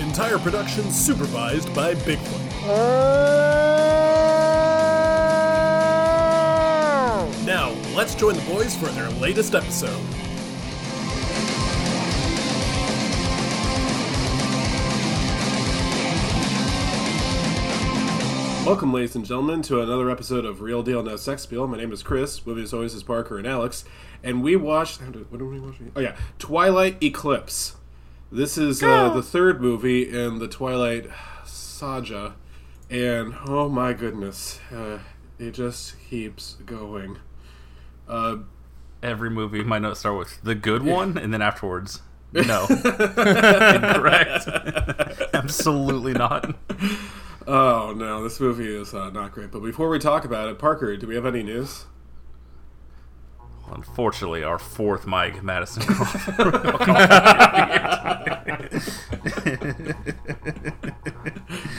Entire production supervised by Bigfoot. Now, let's join the boys for their latest episode. Welcome, ladies and gentlemen, to another episode of Real Deal No Sex Appeal. My name is Chris. With me, as always, is Parker and Alex. And we watched. What did we watch? Oh, yeah. Twilight Eclipse. This is uh, the third movie in the Twilight saga. And oh my goodness, uh, it just keeps going. Uh, every movie might not start with the good one and then afterwards no incorrect absolutely not oh no, this movie is uh, not great. But before we talk about it, Parker, do we have any news? Unfortunately our fourth mike madison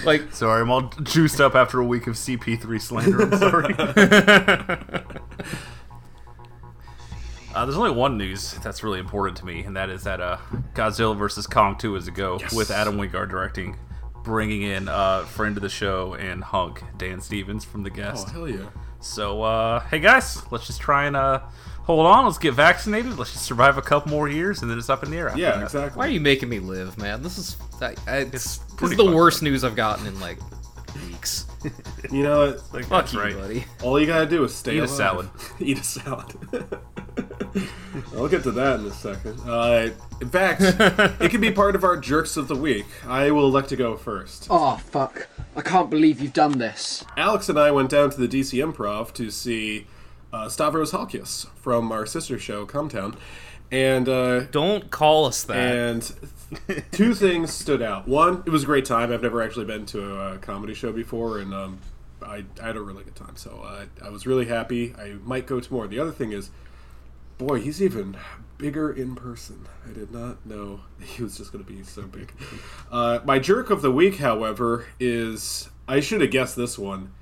Like, sorry i'm all juiced up after a week of cp3 slander i'm sorry Uh, there's only one news that's really important to me, and that is that uh, Godzilla vs. Kong 2 is a go with Adam Wingard directing, bringing in uh, friend of the show and hunk Dan Stevens from the guest. Oh hell yeah! So, uh, hey guys, let's just try and uh, hold on. Let's get vaccinated. Let's just survive a couple more years, and then it's up in the air. After Yeah, that. exactly. why are you making me live, man? This is I, I, It's this is the worst news I've gotten in like weeks. You know what? Like, Fuck you, right. buddy. All you gotta do is stay Eat a salad. Eat a salad. I'll get to that in a second. Uh, in fact, it can be part of our jerks of the week. I will elect to go first. Oh, fuck. I can't believe you've done this. Alex and I went down to the DC Improv to see uh, Stavros Halkias from our sister show, Cum Town, and uh, Don't call us that. and two things stood out. One, it was a great time. I've never actually been to a, comedy show before, and um, I, I had a really good time. So uh, I was really happy. I might go to more. The other thing is, boy, he's even bigger in person. I did not know he was just going to be so big. Uh, my jerk of the week, however, is I should have guessed this one.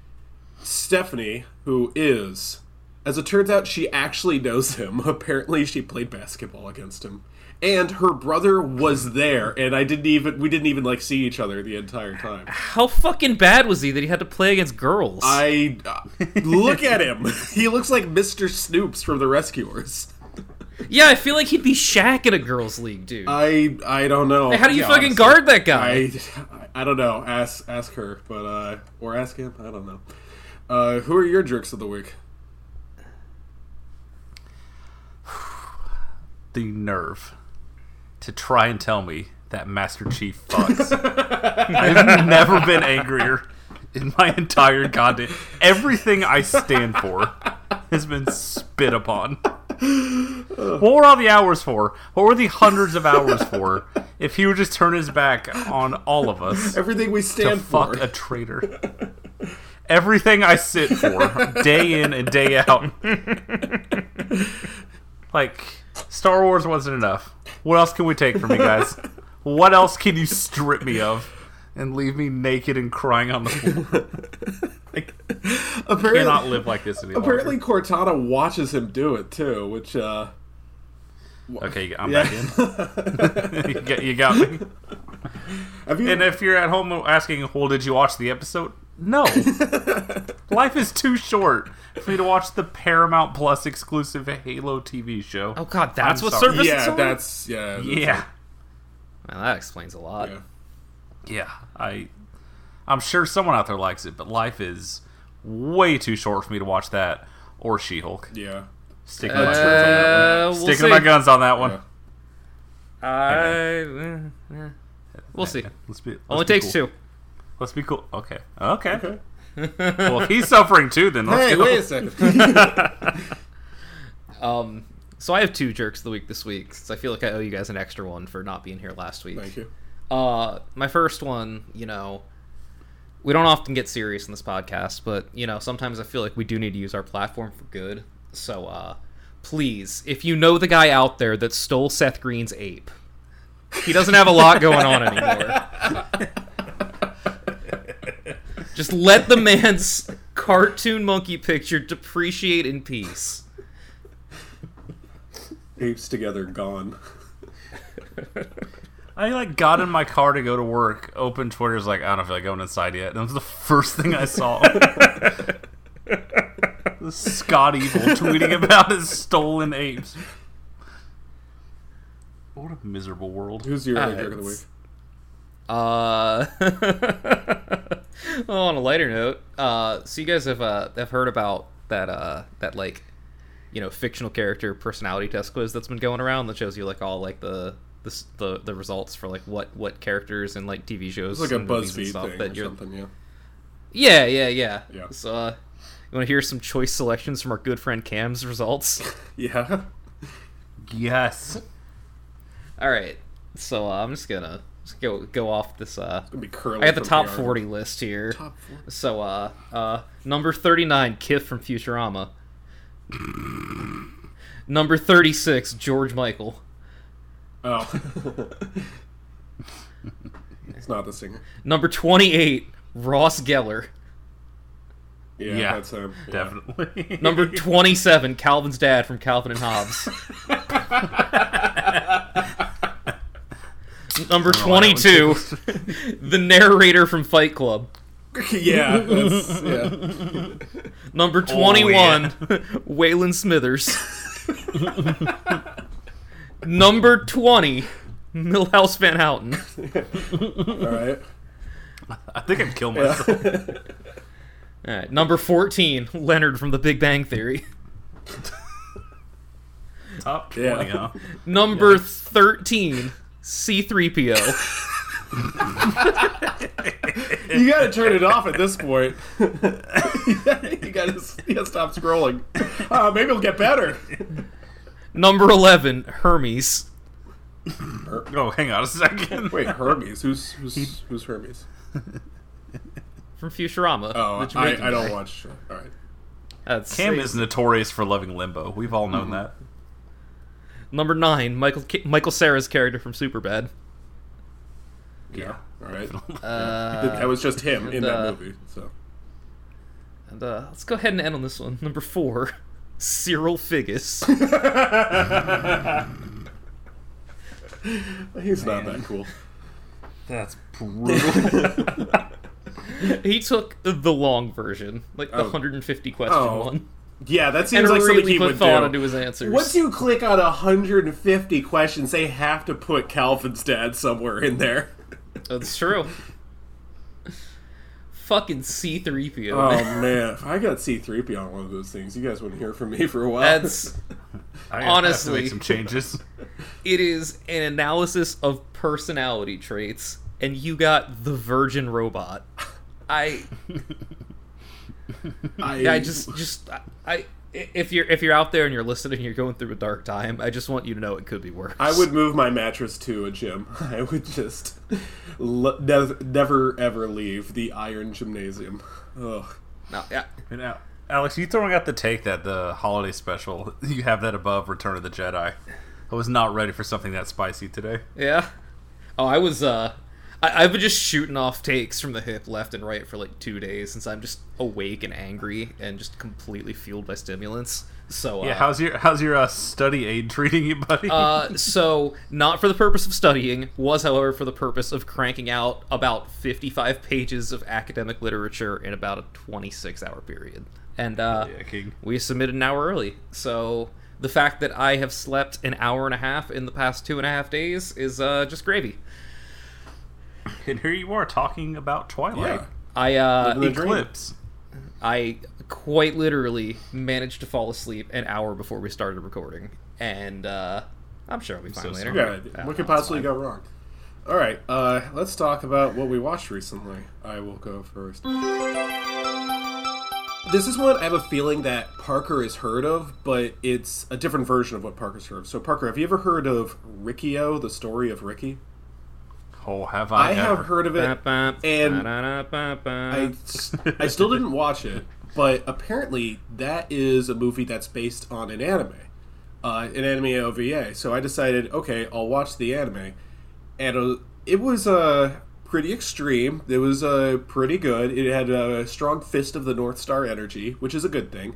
Stephanie, who is, as it turns out, she actually knows him. Apparently, she played basketball against him, and her brother was there. And I didn't even we didn't even like see each other the entire time. How fucking bad was he that he had to play against girls? I uh, look at him. He looks like Mr. Snoops from The Rescuers. yeah, I feel like he'd be Shaq in a girls' league, dude. I I don't know. How do you Yeah, fucking honestly. guard that guy? I I don't know. Ask ask her, but uh, or ask him. I don't know. Uh, who are your jerks of the week? The nerve to try and tell me that Master Chief fucks. I've never been angrier in my entire goddamn. Everything I stand for has been spit upon. What were all the hours for? What were the hundreds of hours for? If he would just turn his back on all of us Everything we to stand fuck for. a traitor. Everything I sit for, day in and day out. like, Star Wars wasn't enough. What else can we take from you guys? What else can you strip me of and leave me naked and crying on the floor? apparently, Cannot live like this any longer. apparently Cortana watches him do it too, which uh, Okay, I'm Yeah. back in. you, got, you got me. have you? And if you're at home asking, well, did you watch the episode? No. Life is too short for me to watch the Paramount Plus exclusive Halo TV show. oh god, that's I'm what sorry. service yeah, it's that's yeah, that's yeah. Man, that explains a lot. Yeah. Yeah. I I'm sure someone out there likes it, but life is way too short for me to watch that or She-Hulk. yeah. Sticking to my guns on that Uh, one. we'll Sticking see. my guns on that one. Yeah. I, eh, eh. We'll see. Let's be let's Only be takes cool. two. Let's be cool. Okay. Okay. Okay. Well, if he's suffering too, then let's Hey, go. wait a second. Um, so I have two jerks of the week this week. Since I feel like I owe you guys an extra one for not being here last week. Thank you. Uh, my first one, you know, we don't often get serious in this podcast, but you know, sometimes I feel like we do need to use our platform for good. So, uh, please, if you know the guy out there that stole Seth Green's ape, he doesn't have a lot going on anymore. Just let the man's cartoon monkey picture depreciate in peace. Apes together gone. I like got in my car to go to work, Open Twitter's like, I don't feel like going inside yet. And that was the first thing I saw. Scott Evil tweeting about his stolen apes. What a miserable world. Who's your Uh, jerk of the week? It's- Uh, well, on a lighter note, uh, so you guys have uh have heard about that uh that like you know fictional character personality test quiz that's been going around that shows you like all like the the the, the results for like what what characters and like TV shows It's like a and movies BuzzFeed thing that or you're something, yeah. yeah yeah yeah Yeah. so uh, you want to hear some choice selections from our good friend Cam's results Yeah. Yes. all right so uh, I'm just gonna just go go off this uh Gonna be curly I got the top PR. 40 list here. Top 40. So, uh, uh, number 39, Kif from Futurama. number 36, George Michael. Oh. it's not the singer. Number 28, Ross Geller. Yeah, Yeah, that's him. Yeah. Definitely. Number 27, Calvin's dad from Calvin and Hobbes. Number 22, the narrator from Fight Club. yeah, that's, yeah. Number 21, Waylon Smithers. Number 20, Milhouse Van Houten. All right. I think I'd kill myself. All right, number 14, Leonard from The Big Bang Theory. Top Yeah. 20, huh? Number 13, C3PO. You gotta turn it off at this point. you gotta, you gotta stop scrolling. Uh, maybe it'll get better. Number 11, Hermes. Oh, hang on a second. Wait, Hermes? Who's who's who's Hermes? From Futurama. Oh, I, I don't guy. watch. All right. That's Cam is notorious for loving Limbo. We've all known that. Number 9, Michael K- Michael Cera's character from Superbad. Yeah. All right. Uh, that was just him in that uh, movie. So and, uh, let's go ahead and end on this one. Number 4, Cyril Figgis. he's not that cool. That's brutal. he took the long version, like the Oh. 150 question Oh. one, Yeah, that and seems like something really he put would thought do. into his answers. Once you click on 150 questions, they have to put Calvin's dad somewhere in there. That's true. Fucking C3PO. Oh man. man, if I got C3P on one of those things, you guys wouldn't hear from me for a while. That's I have to Honestly. make some changes. it is an analysis of personality traits, and you got the virgin robot. I I, I just just I, I if you're if you're out there and you're listening and you're going through a dark time, I just want you to know it could be worse. I would move my mattress to a gym. I would just l- never, never ever leave the Iron Gymnasium. Ugh. no, yeah. And now, Alex, you throwing out the take that the holiday special, you have that above Return of the Jedi. I was not ready for something that spicy today. Yeah. Oh, I was uh I, I've been just shooting off takes from the hip left and right for like two days since I'm just awake and angry and just completely fueled by stimulants. So uh, Yeah, how's your how's your uh, study aid treating you, buddy? uh, so not for the purpose of studying, was however for the purpose of cranking out about 55 pages of academic literature in about a 26 hour period. And uh, yeah, King. we submitted an hour early. So the fact that I have slept an hour and a half in the past two and a half days is uh, just gravy. And here you are talking about Twilight. Yeah. I uh, Living the dream. Eclipse. I quite literally managed to fall asleep an hour before we started recording, and uh, I'm sure I'll be fine so later. sorry. Yeah, what could possibly go wrong? All right, uh, let's talk about what we watched recently. I will go first. This is one I have a feeling that Parker has heard of, but it's a different version of what Parker's heard of. So, Parker, have you ever heard of Riki-Oh, the story of Ricky? Oh, have I? I have ever. heard of it, and. I, I still didn't watch it, but apparently that is a movie that's based on an anime, uh, an anime OVA. So I decided, okay, I'll watch the anime, and uh, it was uh, pretty extreme. It was uh, pretty good. It had a strong fist of the North Star energy, which is a good thing.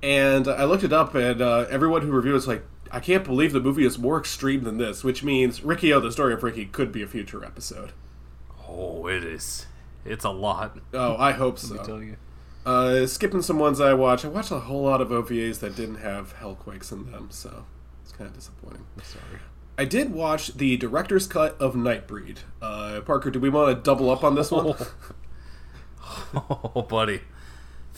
And I looked it up, and uh, everyone who reviewed it was like, I can't believe the movie is more extreme than this, which means Riki-Oh, the story of Ricky, could be a future episode. Oh, it is. It's a lot. Oh, I hope so. Let me tell you. Uh, skipping some ones I watch. I watched a whole lot of OVAs that didn't have Hellquakes in them, so it's kind of disappointing. Sorry. I did watch the director's cut of Nightbreed. Uh, Parker, do we want to double up on this one? Oh, buddy.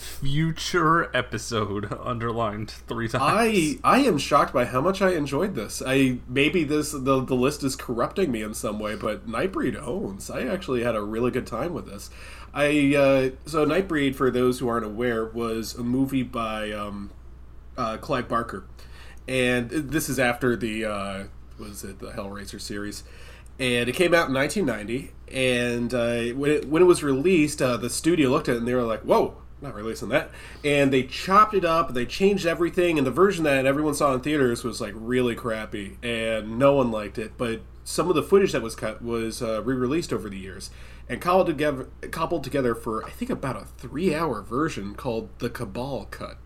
Future episode underlined three times. I I am shocked by how much I enjoyed this. I maybe this the the list is corrupting me in some way, but Nightbreed owns. I actually had a really good time with this. I uh, so Nightbreed, for those who aren't aware, was a movie by um, uh, Clive Barker, and this is after the uh, was it the Hellraiser series, and it came out in 1990. And uh, when it, when it was released, uh, the studio looked at it and they were like, "Whoa." Not releasing that, and they chopped it up. They changed everything, and the version that everyone saw in theaters was like really crappy, and no one liked it. But some of the footage that was cut was uh, re-released over the years, and cobbled together, cobbled together for I think about a three-hour version called the Cabal Cut.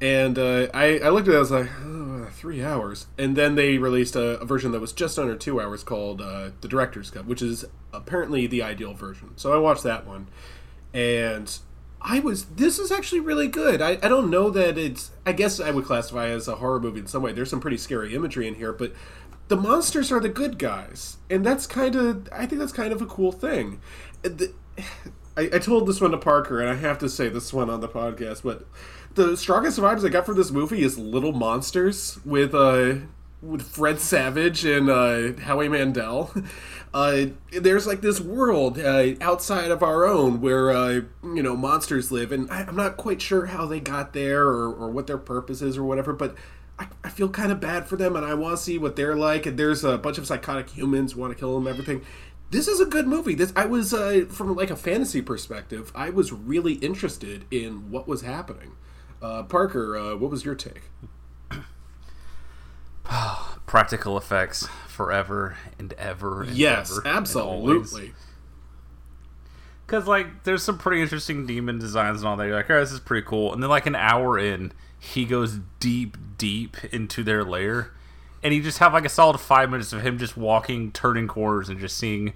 And uh, I, I looked at it, I was like, oh, three hours. And then they released a, a version that was just under two hours called uh, the Director's Cut, which is apparently the ideal version. So I watched that one. And I was, this is actually really good. I, I don't know that it's, I guess I would classify as a horror movie in some way. There's some pretty scary imagery in here, but the monsters are the good guys. And that's kind of, I think that's kind of a cool thing. The, I, I told this one to Parker, and I have to say this one on the podcast, but the strongest vibes I got from this movie is Little Monsters with uh with Fred Savage and uh, Howie Mandel. Uh, there's like this world uh, outside of our own where uh, you know monsters live, and I, I'm not quite sure how they got there or, or what their purpose is or whatever, but. I, I feel kind of bad for them, and I want to see what they're like. And there's a bunch of psychotic humans want to kill them, everything this is a good movie. This I was uh, from like a fantasy perspective. I was really interested in what was happening. Uh, Parker, what was your take? Practical effects forever and ever. And yes, ever absolutely. Because like, there's some pretty interesting demon designs and all that. You're like, oh, this is pretty cool. And then like an hour in, he goes deep, deep into their lair, and you just have like a solid five minutes of him just walking, turning corners, and just seeing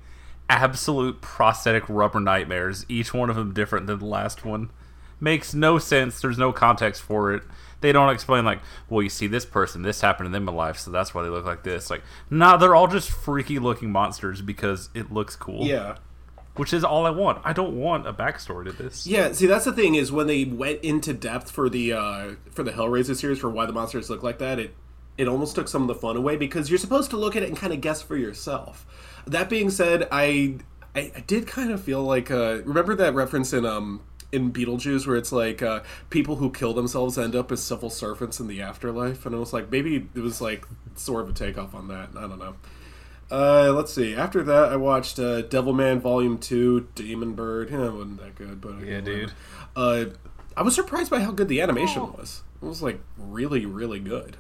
absolute prosthetic rubber nightmares. Each one of them different than the last one. Makes no sense. There's no context for it. They don't explain like, well, you see this person, this happened to them in life, so that's why they look like this. Like, nah, they're all just freaky looking monsters because it looks cool. Yeah. Which is all I want. I don't want a backstory to this. Yeah, see that's the thing is when they went into depth for the uh, for the Hellraiser series for why the monsters look like that, it it almost took some of the fun away because you're supposed to look at it and kind of guess for yourself. That being said, I I, I did kind of feel like uh, remember that reference in um in Beetlejuice where it's like uh, people who kill themselves end up as civil servants in the afterlife, and it was like maybe it was like sort of a takeoff on that. I don't know. Uh, let's see. After that, I watched uh, Devilman Volume Two, Demon Bird. Yeah, it wasn't that good, but Yeah, dude. Uh, I was surprised by how good the animation was. It was like really, really good,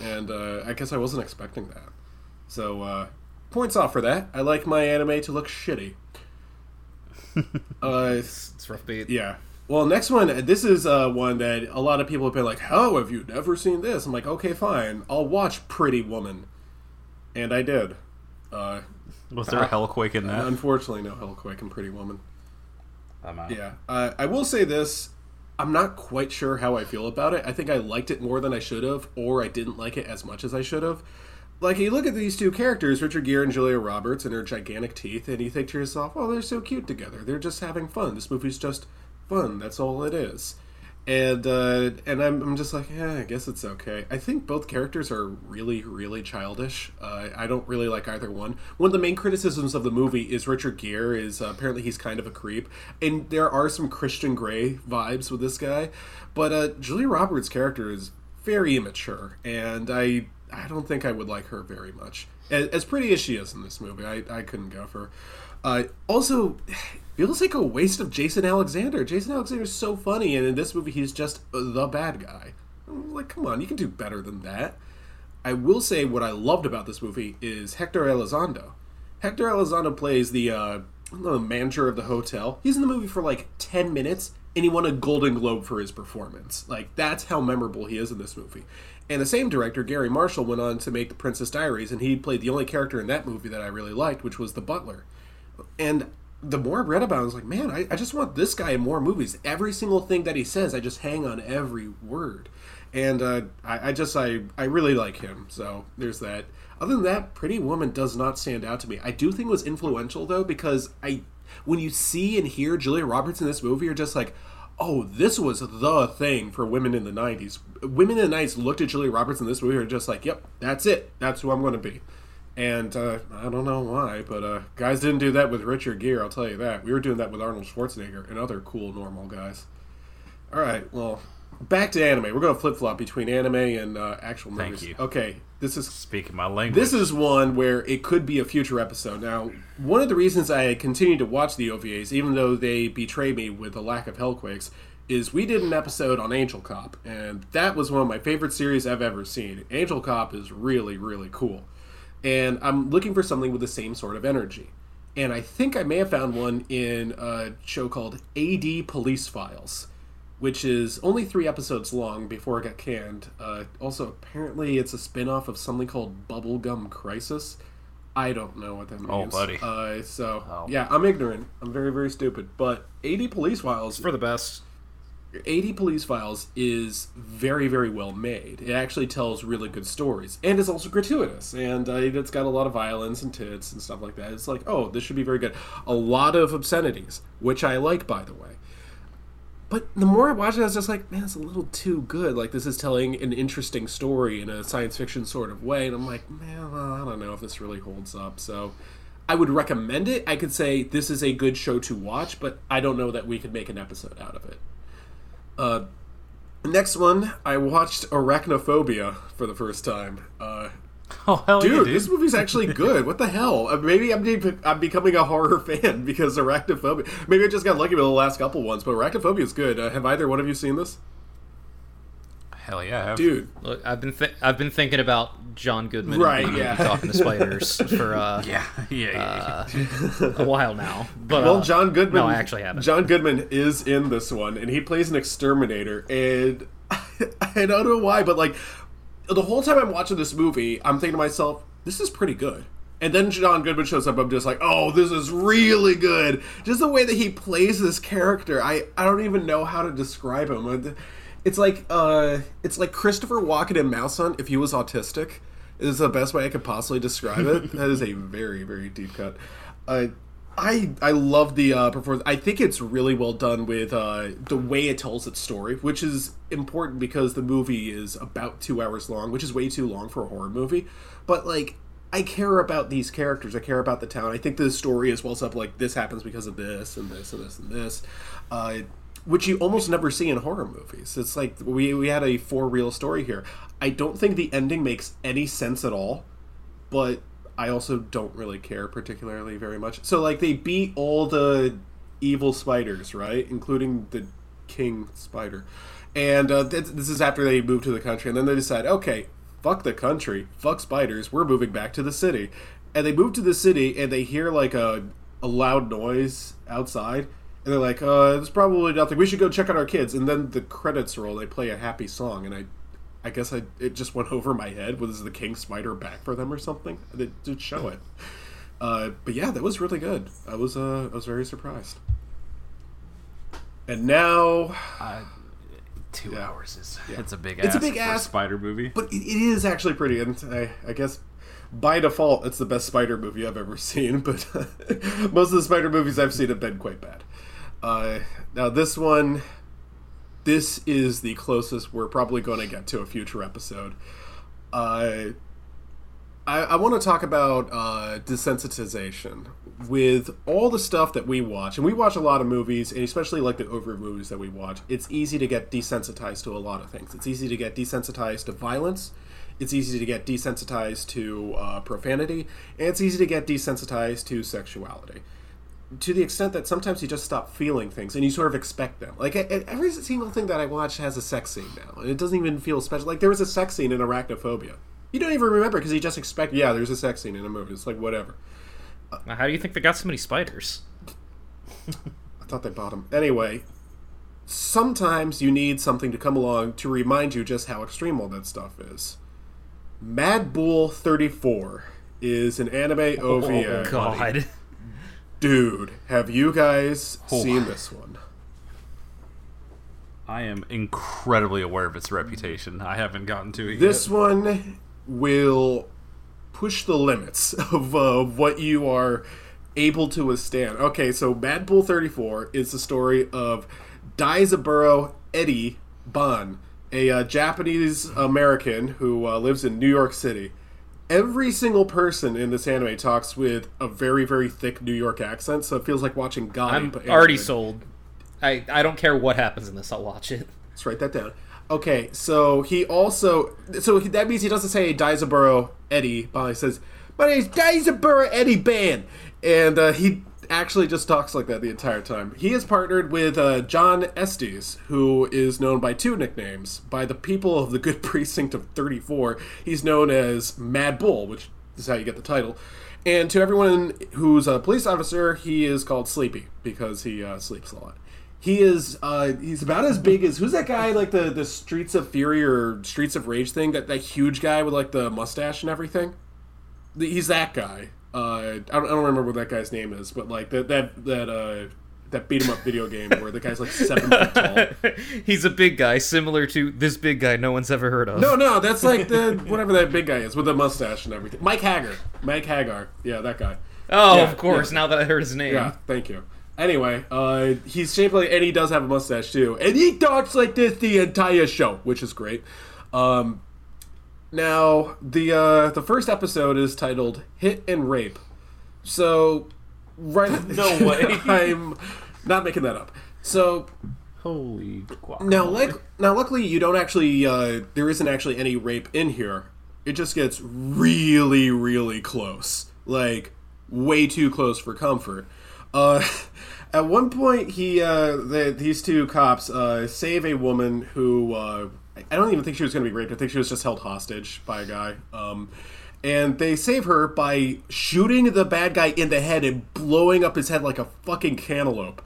and uh, I guess I wasn't expecting that. So uh, points off for that. I like my anime to look shitty. Uh, It's rough beat. yeah. Well, next one. This is uh, one that a lot of people have been like, "How have you never seen this?" I'm like, "Okay, fine. I'll watch Pretty Woman," and I did. Uh, Was there a Hellquake in that? unfortunately, no Hellquake in Pretty Woman. I'm out. Yeah, uh, I will say this. I'm not quite sure how I feel about it. I think I liked it more than I should have, or I didn't like it as much as I should have. Like, you look at these two characters, Richard Gere and Julia Roberts, and their gigantic teeth, and you think to yourself, oh, they're so cute together. They're just having fun. This movie's just fun. That's all it is. And uh, and I'm, I'm just like, yeah, I guess it's okay. I think both characters are really, really childish. Uh, I don't really like either one. One of the main criticisms of the movie is Richard Gere is uh, apparently he's kind of a creep, and there are some Christian Grey vibes with this guy. But uh, Julia Roberts' character is very immature, and I I don't think I would like her very much. As, as pretty as she is in this movie, I, I couldn't go for. her. Uh, also, feels like a waste of Jason Alexander. Jason Alexander is so funny, and in this movie, he's just the bad guy. Like, come on, you can do better than that. I will say what I loved about this movie is Hector Elizondo. Hector Elizondo plays the uh, the manager of the hotel. He's in the movie for like ten minutes, and he won a Golden Globe for his performance. Like that's how memorable he is in this movie. And the same director, Garry Marshall, went on to make The Princess Diaries, and he played the only character in that movie that I really liked, which was the butler. And the more I read about it, I was like, man, I, I just want this guy in more movies. Every single thing that he says, I just hang on every word. And uh, I, I just, I, I really like him. So there's that. Other than that, Pretty Woman does not stand out to me. I do think it was influential, though, because I, when you see and hear Julia Roberts in this movie, you're just like, oh, this was the thing for women in the 90s. Women in the 90s looked at Julia Roberts in this movie and were just like, yep, that's it. That's who I'm going to be. And uh, I don't know why, but uh, guys didn't do that with Richard Gere, I'll tell you that. We were doing that with Arnold Schwarzenegger and other cool, normal guys. All right, well, back to anime. We're going to flip flop between anime and uh, actual Thank movies. you. Okay, this is Speaking my language. this is one where it could be a future episode. Now, one of the reasons I continue to watch the OVAs, even though they betray me with a lack of Hellquakes, is we did an episode on Angel Cop, and that was one of my favorite series I've ever seen. Angel Cop is really, really cool. And I'm looking for something with the same sort of energy. And I think I may have found one in a show called AD Police Files which is only three episodes long before it got canned. Uh, also, apparently, it's a spin off of something called Bubblegum Crisis. I don't know what that means. Oh, buddy. Uh, so, Oh. yeah, I'm ignorant. I'm very, very stupid. But AD Police Files For the best. AD Police Files is very, very well made. It actually tells really good stories, and it's also gratuitous, and uh, it's got a lot of violence and tits and stuff like that. It's like, oh, this should be very good. A lot of obscenities, which I like, by the way. But the more I watch it, I was just like, man, it's a little too good. Like, this is telling an interesting story in a science fiction sort of way, and I'm like, man, I don't know if this really holds up. So, I would recommend it. I could say this is a good show to watch, but I don't know that we could make an episode out of it. Uh, next one, I watched Arachnophobia for the first time. Uh, oh hell yeah, dude, dude. this movie's actually good. What the hell? Uh, maybe I'm, de- I'm becoming a horror fan because Arachnophobia. Maybe I just got lucky with the last couple ones, but Arachnophobia is good. Uh, have either one of you seen this? hell yeah, I have. Dude, Look, I've been th- I've been thinking about John Goodman Right, yeah. talking to spiders for uh, Yeah, yeah, yeah. a while now. But well, uh, John Goodman. No, I actually haven't. John Goodman is in this one, and he plays an exterminator. And I don't know why, but like the whole time I'm watching this movie, I'm thinking to myself, "This is pretty good." And then John Goodman shows up. I'm just like, "Oh, this is really good." Just the way that he plays this character, I I don't even know how to describe him. It's like uh, it's like Christopher Walken in Mouse Hunt if he was autistic. Is the best way I could possibly describe it. that is a very very deep cut. Uh, I I love the uh, performance. I think it's really well done with uh, the way it tells its story, which is important because the movie is about two hours long, which is way too long for a horror movie. But like, I care about these characters. I care about the town. I think the story is well set up. Like this happens because of this and this and this and this, uh, which you almost never see in horror movies. It's like we we had a for real story here. I don't think the ending makes any sense at all, but I also don't really care particularly very much. So like they beat all the evil spiders, right, including the king spider, and uh, th- this is after they move to the country, and then they decide, okay, fuck the country, fuck spiders, we're moving back to the city, and they move to the city, and they hear like a a loud noise outside. And they're like, uh, it's probably nothing. We should go check on our kids. And then the credits roll. They play a happy song, and I I guess I it just went over my head. Was the King Spider back for them or something? They did show it. Uh, but yeah, that was really good. I was uh, I was very surprised. And now, Two Yeah. hours is Yeah. it's a big It's a big ass. spider movie. but it, it is actually pretty. And I, I guess by default, it's the best Spider movie I've ever seen. But most of the Spider movies I've seen have been quite bad. Uh, now this one, this is the closest we're probably going to get to a future episode. Uh, I, I want to talk about uh, desensitization with all the stuff that we watch, and we watch a lot of movies, and especially like the over movies that we watch. It's easy to get desensitized to a lot of things. It's easy to get desensitized to violence. it's easy to get desensitized to uh, profanity, and it's easy to get desensitized to sexuality. To the extent that sometimes you just stop feeling things and you sort of expect them. Like every single thing that I watch has a sex scene now, and it doesn't even feel special. Like there was a sex scene in Arachnophobia. You don't even remember because you just expect, yeah, there's a sex scene in a movie. It's like whatever. Now, How do you think they got so many spiders? I thought they bought them. Anyway, sometimes you need something to come along to remind you just how extreme all that stuff is. Mad Bull 34 is an anime OVA. oh God. Dude, have you guys Oh. seen this one? I am incredibly aware of its reputation. I haven't gotten to it yet. This yet. one will push the limits of uh, what you are able to withstand. Okay, so Mad Bull 34 is the story of Daizaburo Eddie Ban, a uh, Japanese American who uh, lives in New York City. Every single person in this anime talks with a very, very thick New York accent, so it feels like watching God. I'm already sold. I, I don't care what happens in this. I'll watch it. Let's write that down. Okay, so he also so he, that means he doesn't say Daizaburo Eddie, but he says my name's Daizaburo Eddie Ban, and uh, he actually just talks like that the entire time. He is partnered with uh, John Estes, who is known by two nicknames. By the people of the good precinct of 34, he's known as Mad Bull, which is how you get the title. And to everyone who's a police officer, he is called Sleepy because he uh, sleeps a lot. He is uh, he's about as big as who's that guy like the the Streets of Fury or Streets of Rage thing that that huge guy with like the mustache and everything. He's that guy. Uh, I don't, I don't remember what that guy's name is, but like that that that uh that beat 'em up video game where the guy's like seven foot tall. He's a big guy, similar to this big guy no one's ever heard of. No, no, that's like the whatever that big guy is with the mustache and everything. Mike Haggar, Mike Haggar, yeah, that guy. Oh, Yeah, of course. yeah. Now that I heard his name. Yeah, thank you. Anyway, uh, he's shaped like, and he does have a mustache too, and he talks like this the entire show, which is great. Um, now the uh, the first episode is titled "Hit and Rape," so right. No way. I'm not making that up. So Holy guacamole. now, like now, luckily you don't actually. Uh, there isn't actually any rape in here. It just gets really, really close, like way too close for comfort. Uh, at one point, he uh, the, these two cops uh, save a woman who uh, I don't even think she was going to be raped. I think she was just held hostage by a guy. Um, and they save her by shooting the bad guy in the head and blowing up his head like a fucking cantaloupe.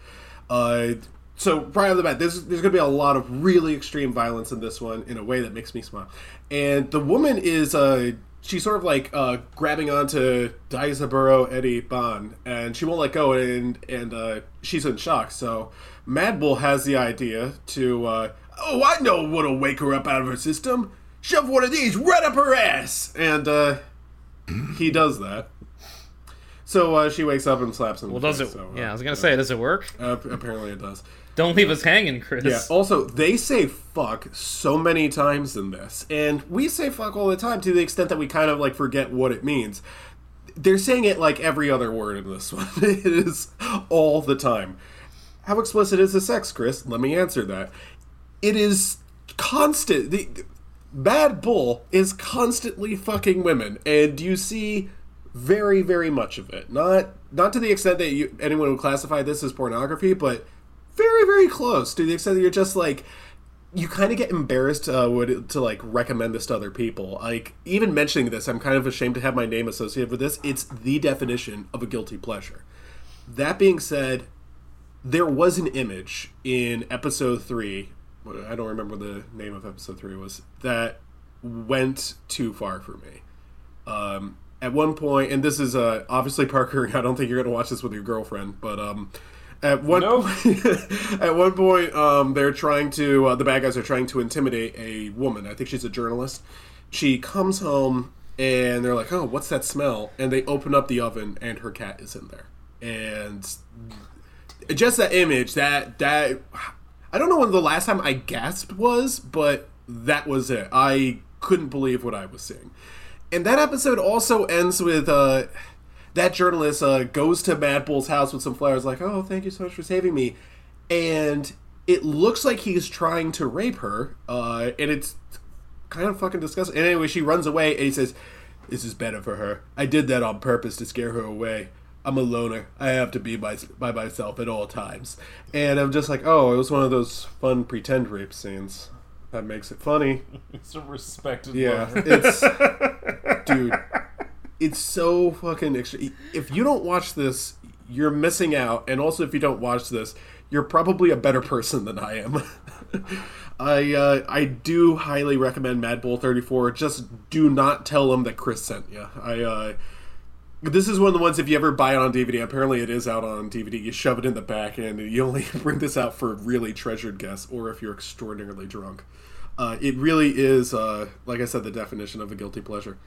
Uh, so right off the bat, there's there's gonna be a lot of really extreme violence in this one in a way that makes me smile. And the woman is uh she's sort of like uh grabbing onto Daizaburo Eddie Ban and she won't let go and and uh she's in shock. So Mad Bull has the idea to uh oh I know what'll wake her up out of her system. Shove one of these right up her ass and uh he does that. So uh, she wakes up and slaps him. Well, does it? so, uh, yeah, I was gonna say, does it work? uh, apparently it does. Don't leave us hanging, Chris. Yeah. Also, they say fuck so many times in this, and we say fuck all the time to the extent that we kind of like forget what it means. They're saying it like every other word in this one. it is all the time. How explicit is the sex, Chris? Let me answer that. It is constant. The Bad Bull is constantly fucking women, and you see very, very much of it. Not not to the extent that you, anyone would classify this as pornography, but very, very close to the extent that you're just like you kind of get embarrassed uh, would, to like recommend this to other people. Like even mentioning this, I'm kind of ashamed to have my name associated with this. It's the definition of a guilty pleasure. That being said, there was an image in episode three. I don't remember the name of episode three was that went too far for me. Um, at one point, and this is uh, obviously Parker. I don't think you're going to watch this with your girlfriend, but um, at one point, at one point, um, they're trying to uh, the bad guys are trying to intimidate a woman. I think she's a journalist. She comes home and they're like, "Oh, what's that smell?" And they open up the oven and her cat is in there. And just that image, that that I don't know when the last time I gasped was, but that was it. I couldn't believe what I was seeing. And that episode also ends with uh, that journalist uh, goes to Mad Bull's house with some flowers, like, "Oh, thank you so much for saving me," and it looks like he's trying to rape her, uh, and it's kind of fucking disgusting. And anyway, she runs away, and he says, "This is better for her. I did that on purpose to scare her away. I'm a loner. I have to be by, by myself at all times." And I'm just like, "Oh, it was one of those fun pretend rape scenes." That makes it funny. It's a respected Yeah, lover. it's dude, it's so fucking. Extra- if you don't watch this, you're missing out. And also, if you don't watch this, you're probably a better person than I am. I uh, I do highly recommend Mad Bull 34. Just do not tell them that Chris sent you. I. Uh, this is one of the ones if you ever buy it on DVD. Apparently, it is out on DVD. You shove it in the back, and you only bring this out for really treasured guests, or if you're extraordinarily drunk. Uh, it really is, uh, like I said, the definition of a guilty pleasure.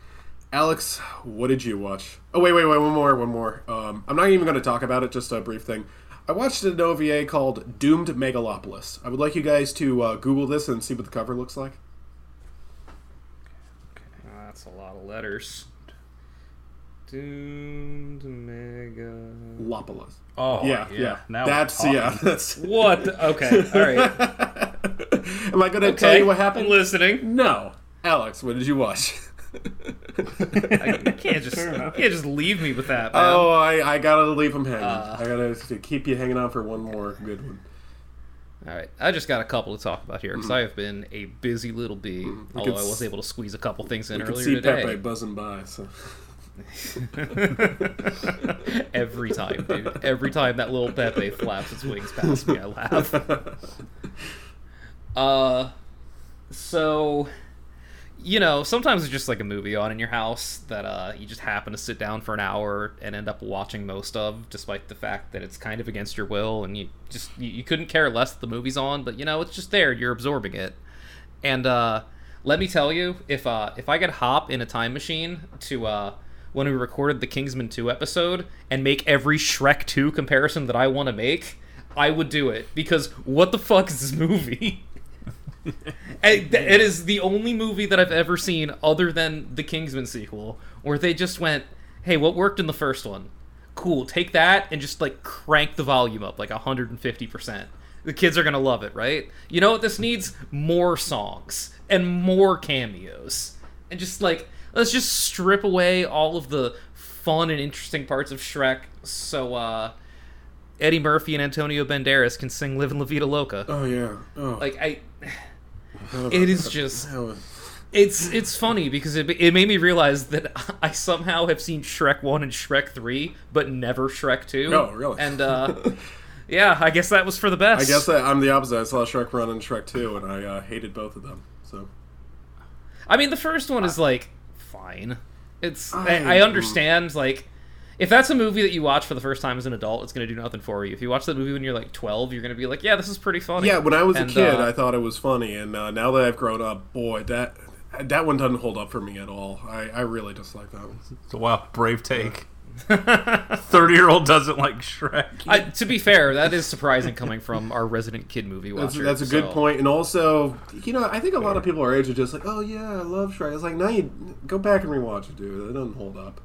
Alex, what did you watch? Oh wait, wait, wait, one more, one more. Um, I'm not even going to talk about it. Just a brief thing. I watched an OVA called Doomed Megalopolis. I would like you guys to uh, Google this and see what the cover looks like. Okay, That's a lot of letters. Doomed Mega. Lopolis. Oh yeah, yeah. Now that's we're yeah. talking. That's. What? Okay, all right. Am I going to tell you what happened? I'm listening. No, Alex. What did you watch? I, you can't just you can't just leave me with that, man. Oh, I, I gotta leave him hanging. Uh. I gotta keep you hanging on for one more good one. All right, I just got a couple to talk about here because I have been a busy little bee. Although I was able to squeeze a couple things in You can earlier see today. Pepe buzzing by. So Every time, dude. Every time that little Pepe flaps its wings past me, I laugh. Uh, so, you know, sometimes it's just like a movie on in your house that uh, you just happen to sit down for an hour and end up watching most of, despite the fact that it's kind of against your will and you just you, you couldn't care less the movie's on, but you know it's just there. You're absorbing it, and uh, let me tell you, if uh, if I could hop in a time machine to uh, when we recorded the Kingsman 2 episode and make every Shrek 2 comparison that I want to make, I would do it because what the fuck is this movie? Th- it is the only movie that I've ever seen other than the Kingsman sequel where they just went, "Hey, what worked in the first one? Cool, take that and just like crank the volume up like 150%. The kids are going to love it, right? You know what this needs? More songs and more cameos. And just like let's just strip away all of the fun and interesting parts of Shrek so uh Eddie Murphy and Antonio Banderas can sing "Live in La Vida Loca." Oh yeah. Oh. Like I, it is just it's it's funny because it, it made me realize that I somehow have seen Shrek one and Shrek three, but never Shrek two. Oh, really? And uh, yeah, I guess that was for the best. I guess I, I'm the opposite. I saw Shrek Run and Shrek Two, and I uh, hated both of them. So I mean, the first one is like fine. It's I, I- I understand like. If that's a movie that you watch for the first time as an adult, it's going to do nothing for you. If you watch that movie when you're like 12, you're going to be like, "Yeah, this is pretty funny." yeah, when I was And, a kid, uh, I thought it was funny, and uh, now that I've grown up, boy, that that one doesn't hold up for me at all. I, I really dislike that one. So, wow, brave take. Thirty-year-old doesn't like Shrek. I, to be fair, that is surprising coming from our resident kid movie watcher. that's a good so- point, and also, you know, I think a lot of people our age are just like, "Oh yeah, I love Shrek." It's like, now you go back and rewatch it, dude. It doesn't hold up.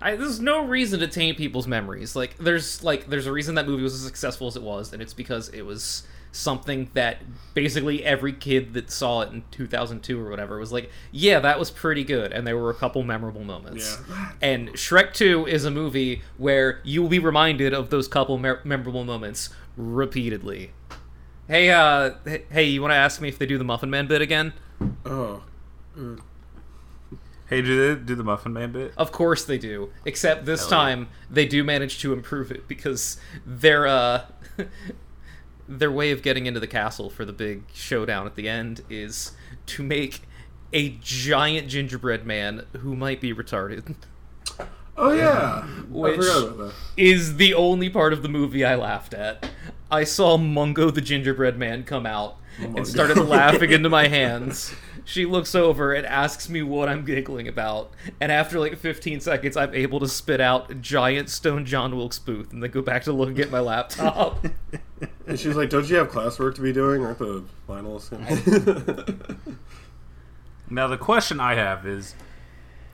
I, there's no reason to taint people's memories. Like there's like there's a reason that movie was as successful as it was, and it's because it was something that basically every kid that saw it in 2002 or whatever was like, yeah, that was pretty good, and there were a couple memorable moments. Yeah. And Shrek 2 is a movie where you will be reminded of those couple mer- memorable moments repeatedly. Hey, uh, hey, you want to ask me if they do the Muffin Man bit again? Oh, Hey, do they do the Muffin Man bit? Of course they do. Except this Hell yeah. time they do manage to improve it because their uh their way of getting into the castle for the big showdown at the end is to make a giant gingerbread man who might be retarded oh yeah, Which- I about that. is the only part of the movie I laughed at. I saw Mongo the gingerbread man come out and started laughing into my hands. She looks over and asks me what I'm giggling about, and after like 15 seconds, I'm able to spit out giant Stone John Wilkes Booth and then go back to looking at my laptop. And she's like, "Don't you have classwork to be doing? Aren't the finalists?" Now, the question I have is,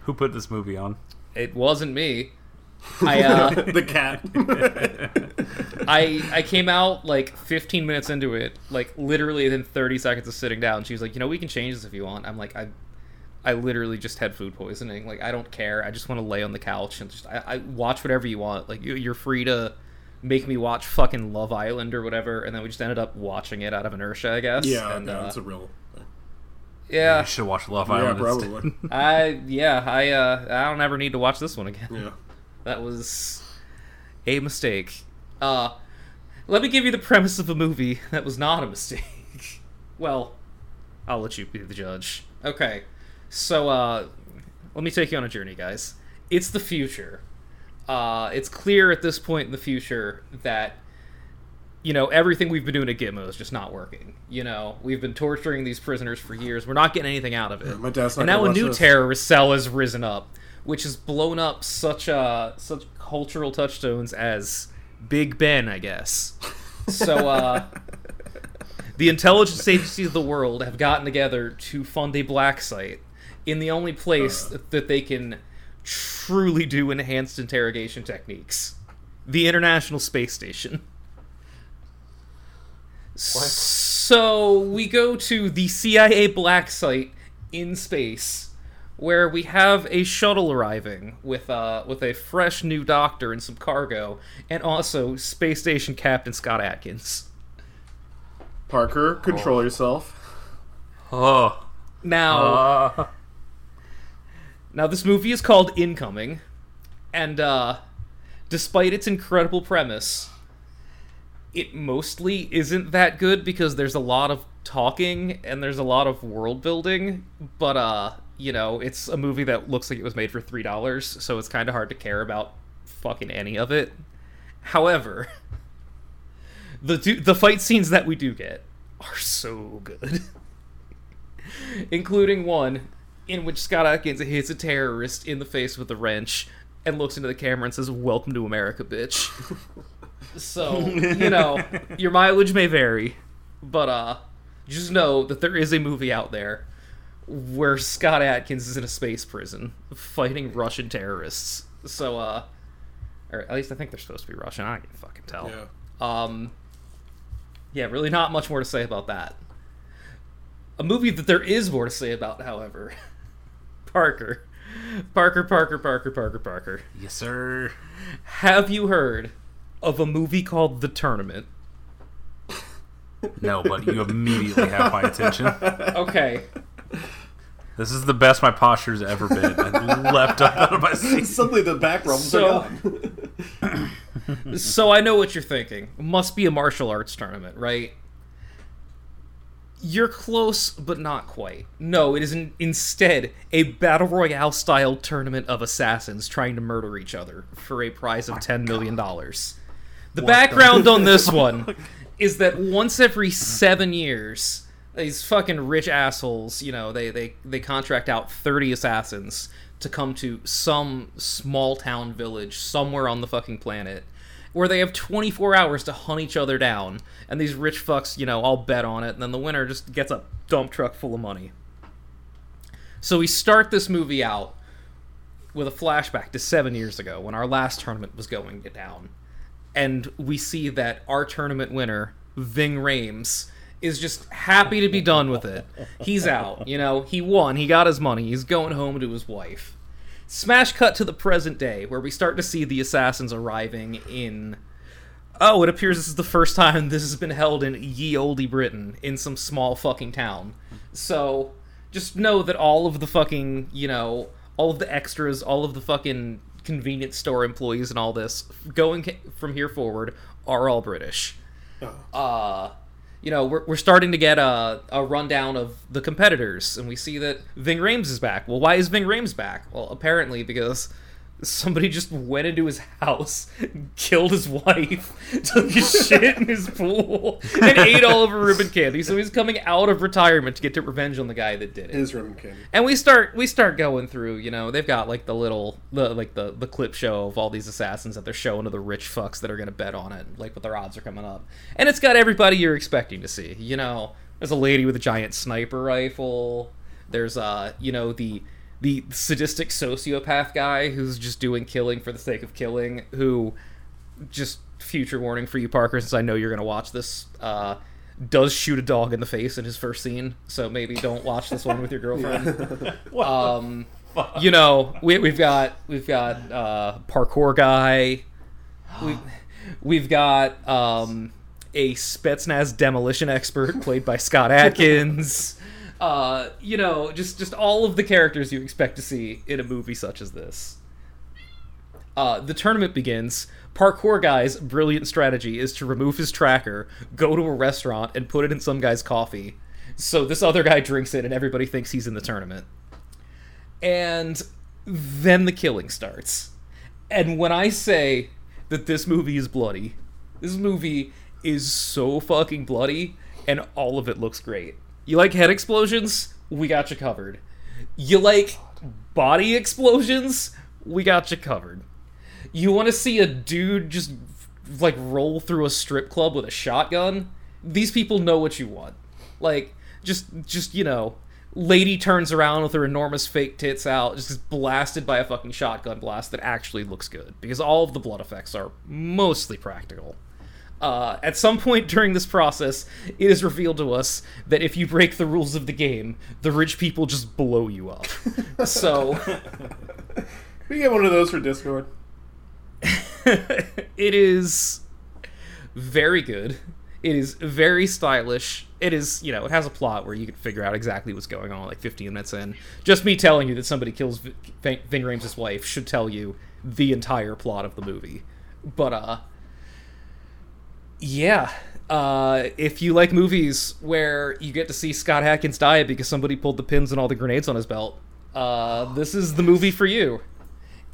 who put this movie on? it wasn't me. I uh, the cat. I I came out like 15 minutes into it, like literally within 30 seconds of sitting down. She was like, "You know, we can change this if you want." I'm like, "I, I literally just had food poisoning. Like, I don't care. I just want to lay on the couch and just I, I watch whatever you want. Like, you, you're free to make me watch fucking Love Island or whatever." And then we just ended up watching it out of inertia, I guess. yeah, and, yeah, uh, it's a real. yeah. You should watch Love Island. instead. probably. I yeah I uh I don't ever need to watch this one again. Yeah. That was a mistake. Uh, let me give you the premise of a movie that was not a mistake. well, I'll let you be the judge. Okay, so uh, let me take you on a journey, guys. It's the future. Uh, it's clear at this point in the future that you know everything we've been doing at Gitmo is just not working. You know, we've been torturing these prisoners for years. We're not getting anything out of it. my dad's not and now a new this. terrorist cell has risen up, which has blown up such uh such cultural touchstones as Big Ben, I guess. So uh the intelligence agencies of the world have gotten together to fund a black site in the only place Uh. that they can truly do enhanced interrogation techniques. The International Space Station. What? So we go to the CIA black site in space, where we have a shuttle arriving with uh with a fresh new doctor and some cargo, and also space station captain Scott Adkins. Parker, control yourself. Oh. Now, Uh, now this movie is called Incoming, and uh, despite its incredible premise, it mostly isn't that good because there's a lot of talking and there's a lot of world building. But uh, you know, it's a movie that looks like it was made for three dollars, so it's kind of hard to care about fucking any of it. However, the do- the fight scenes that we do get are so good. including one in which Scott Adkins hits a terrorist in the face with a wrench and looks into the camera and says, "Welcome to America, bitch." so you know your mileage may vary, but uh, just know that there is a movie out there where Scott Adkins is in a space prison fighting Russian terrorists. So uh, or at least I think they're supposed to be Russian. I can't fucking tell. Yeah. Um, yeah, really not much more to say about that. A movie that there is more to say about, however, Parker. Parker, Parker, Parker, Parker, Parker. yes, sir. Have you heard of a movie called The Tournament? No, but you immediately have my attention. Okay. This is the best my posture's ever been. I leapt up out of my seat. Suddenly the back rubs So- are gone. so I know what you're thinking. Must be a martial arts tournament, right? You're close, but not quite. No, it is in, instead a battle royale style tournament of assassins trying to murder each other for a prize of $10 million. The background on this one is that once every seven years, these fucking rich assholes, you know, they, they, they contract out 30 assassins to come to some small town village somewhere on the fucking planet where they have 24 hours to hunt each other down, and these rich fucks, you know, all bet on it, and then the winner just gets a dump truck full of money. So we start this movie out with a flashback to seven years ago when our last tournament was going down. And we see that our tournament winner, Ving Rhames, is just happy to be done with it. He's out, you know, he won, he got his money, he's going home to his wife. Smash cut to the present day, where we start to see the assassins arriving in. Oh, it appears this is the first time this has been held in ye olde Britain, in some small fucking town. So, just know that all of the fucking, you know, all of the extras, all of the fucking convenience store employees and all this, going from here forward, are all British. Uh, you know, we're, we're starting to get a, a rundown of the competitors, and we see that Ving Rhames is back. Well, why is Ving Rhames back? Well, apparently because somebody just went into his house, killed his wife, took his shit in his pool, and ate all of her ribbon candy. So he's coming out of retirement to get to revenge on the guy that did it. His ribbon candy. And we start we start going through, you know, they've got like the little the like the the clip show of all these assassins that they're showing to the rich fucks that are gonna bet on it, like what their odds are coming up. And it's got everybody you're expecting to see. You know, there's a lady with a giant sniper rifle. There's uh, you know, the the sadistic sociopath guy who's just doing killing for the sake of killing. Who, just future warning for you, Parker, since I know you're gonna watch this. Uh, does shoot a dog in the face in his first scene, so maybe don't watch this one with your girlfriend. um, you know, we, we've got we've got uh, parkour guy. We, we've got um, a Spetsnaz demolition expert played by Scott Adkins. Uh, you know, just just all of the characters you expect to see in a movie such as this. Uh, the tournament begins. Parkour guy's brilliant strategy is to remove his tracker, go to a restaurant, and put it in some guy's coffee. So this other guy drinks it, and everybody thinks he's in the tournament. And then the killing starts. And when I say that this movie is bloody, this movie is so fucking bloody, and all of it looks great. You like head explosions? We got you covered. You like body explosions? We got you covered. You want to see a dude just like roll through a strip club with a shotgun? These people know what you want. Like just just you know, lady turns around with her enormous fake tits out, just blasted by a fucking shotgun blast that actually looks good because all of the blood effects are mostly practical. Uh, at some point during this process, it is revealed to us that if you break the rules of the game, the rich people just blow you up. so We get one of those for Discord. it is very good. It is very stylish. It is, you know, it has a plot where you can figure out exactly what's going on like 15 minutes in. Just me telling you that somebody kills Ving Ving Rhames' wife should tell you the entire plot of the movie. But, uh, yeah. Uh, if you like movies where you get to see Scott Adkins die because somebody pulled the pins and all the grenades on his belt, uh, this is the movie for you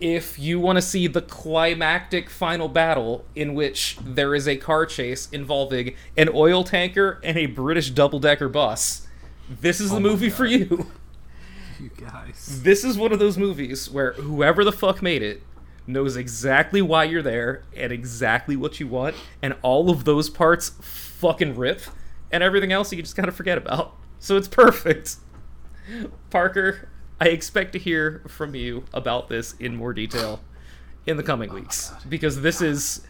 if you want to see the climactic final battle in which there is a car chase involving an oil tanker and a British double decker bus, this is the movie for you. You guys. This is one of those movies where whoever the fuck made it knows exactly why you're there and exactly what you want, and all of those parts fucking rip, and everything else you just kind of forget about. So it's perfect. Parker, I expect to hear from you about this in more detail in the coming weeks because this is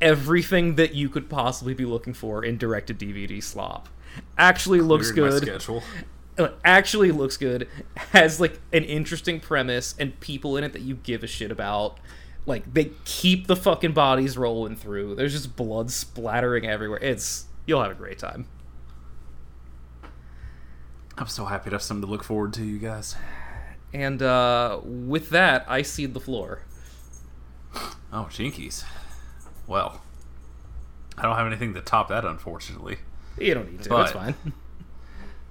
everything that you could possibly be looking for in directed DVD slop. Actually looks Cleared my good. Actually looks good. Has like an interesting premise and people in it that you give a shit about. Like they keep the fucking bodies rolling through. There's just blood splattering everywhere. It's you'll have a great time. I'm so happy to have something to look forward to, you guys. And uh, with that, I cede the floor. Oh, jinkies. Well, I don't have anything to top that, unfortunately. You don't need to. But- It's fine.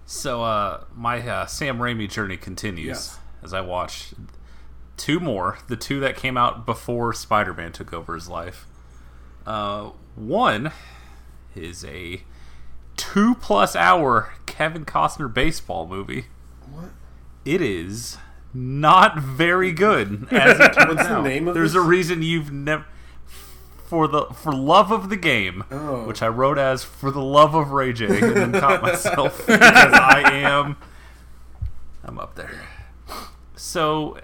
So, uh, my uh, Sam Raimi journey continues Yes. as I watch two more, the two that came out before Spider Man took over his life. Uh, one is a two plus hour Kevin Costner baseball movie. What? It is not very good. As it turns What's the name of There's this? a reason you've never for the for love of the game, Oh. which I wrote as for the love of Ray J, and then caught myself because I am I'm up there. So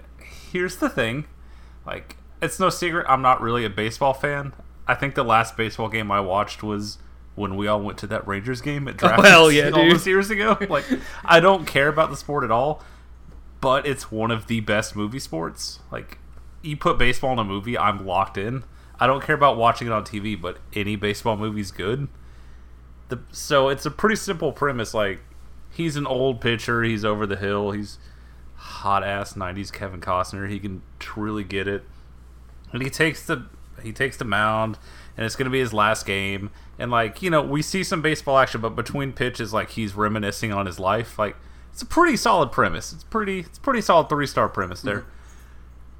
here's the thing, like it's no secret I'm not really a baseball fan. I think the last baseball game I watched was when we all went to that Rangers game at draft hell yeah, all dude. those years ago. Like I don't care about the sport at all, but it's one of the best movie sports. Like you put baseball in a movie, I'm locked in. I don't care about watching it on TV, but any baseball movie's good. The so it's a pretty simple premise. Like he's an old pitcher, he's over the hill, he's hot ass '90s Kevin Costner. He can truly get it, and he takes the he takes the mound, and it's gonna be his last game. And like you know, we see some baseball action, but between pitches, like he's reminiscing on his life. Like it's a pretty solid premise. It's pretty it's pretty solid three star premise there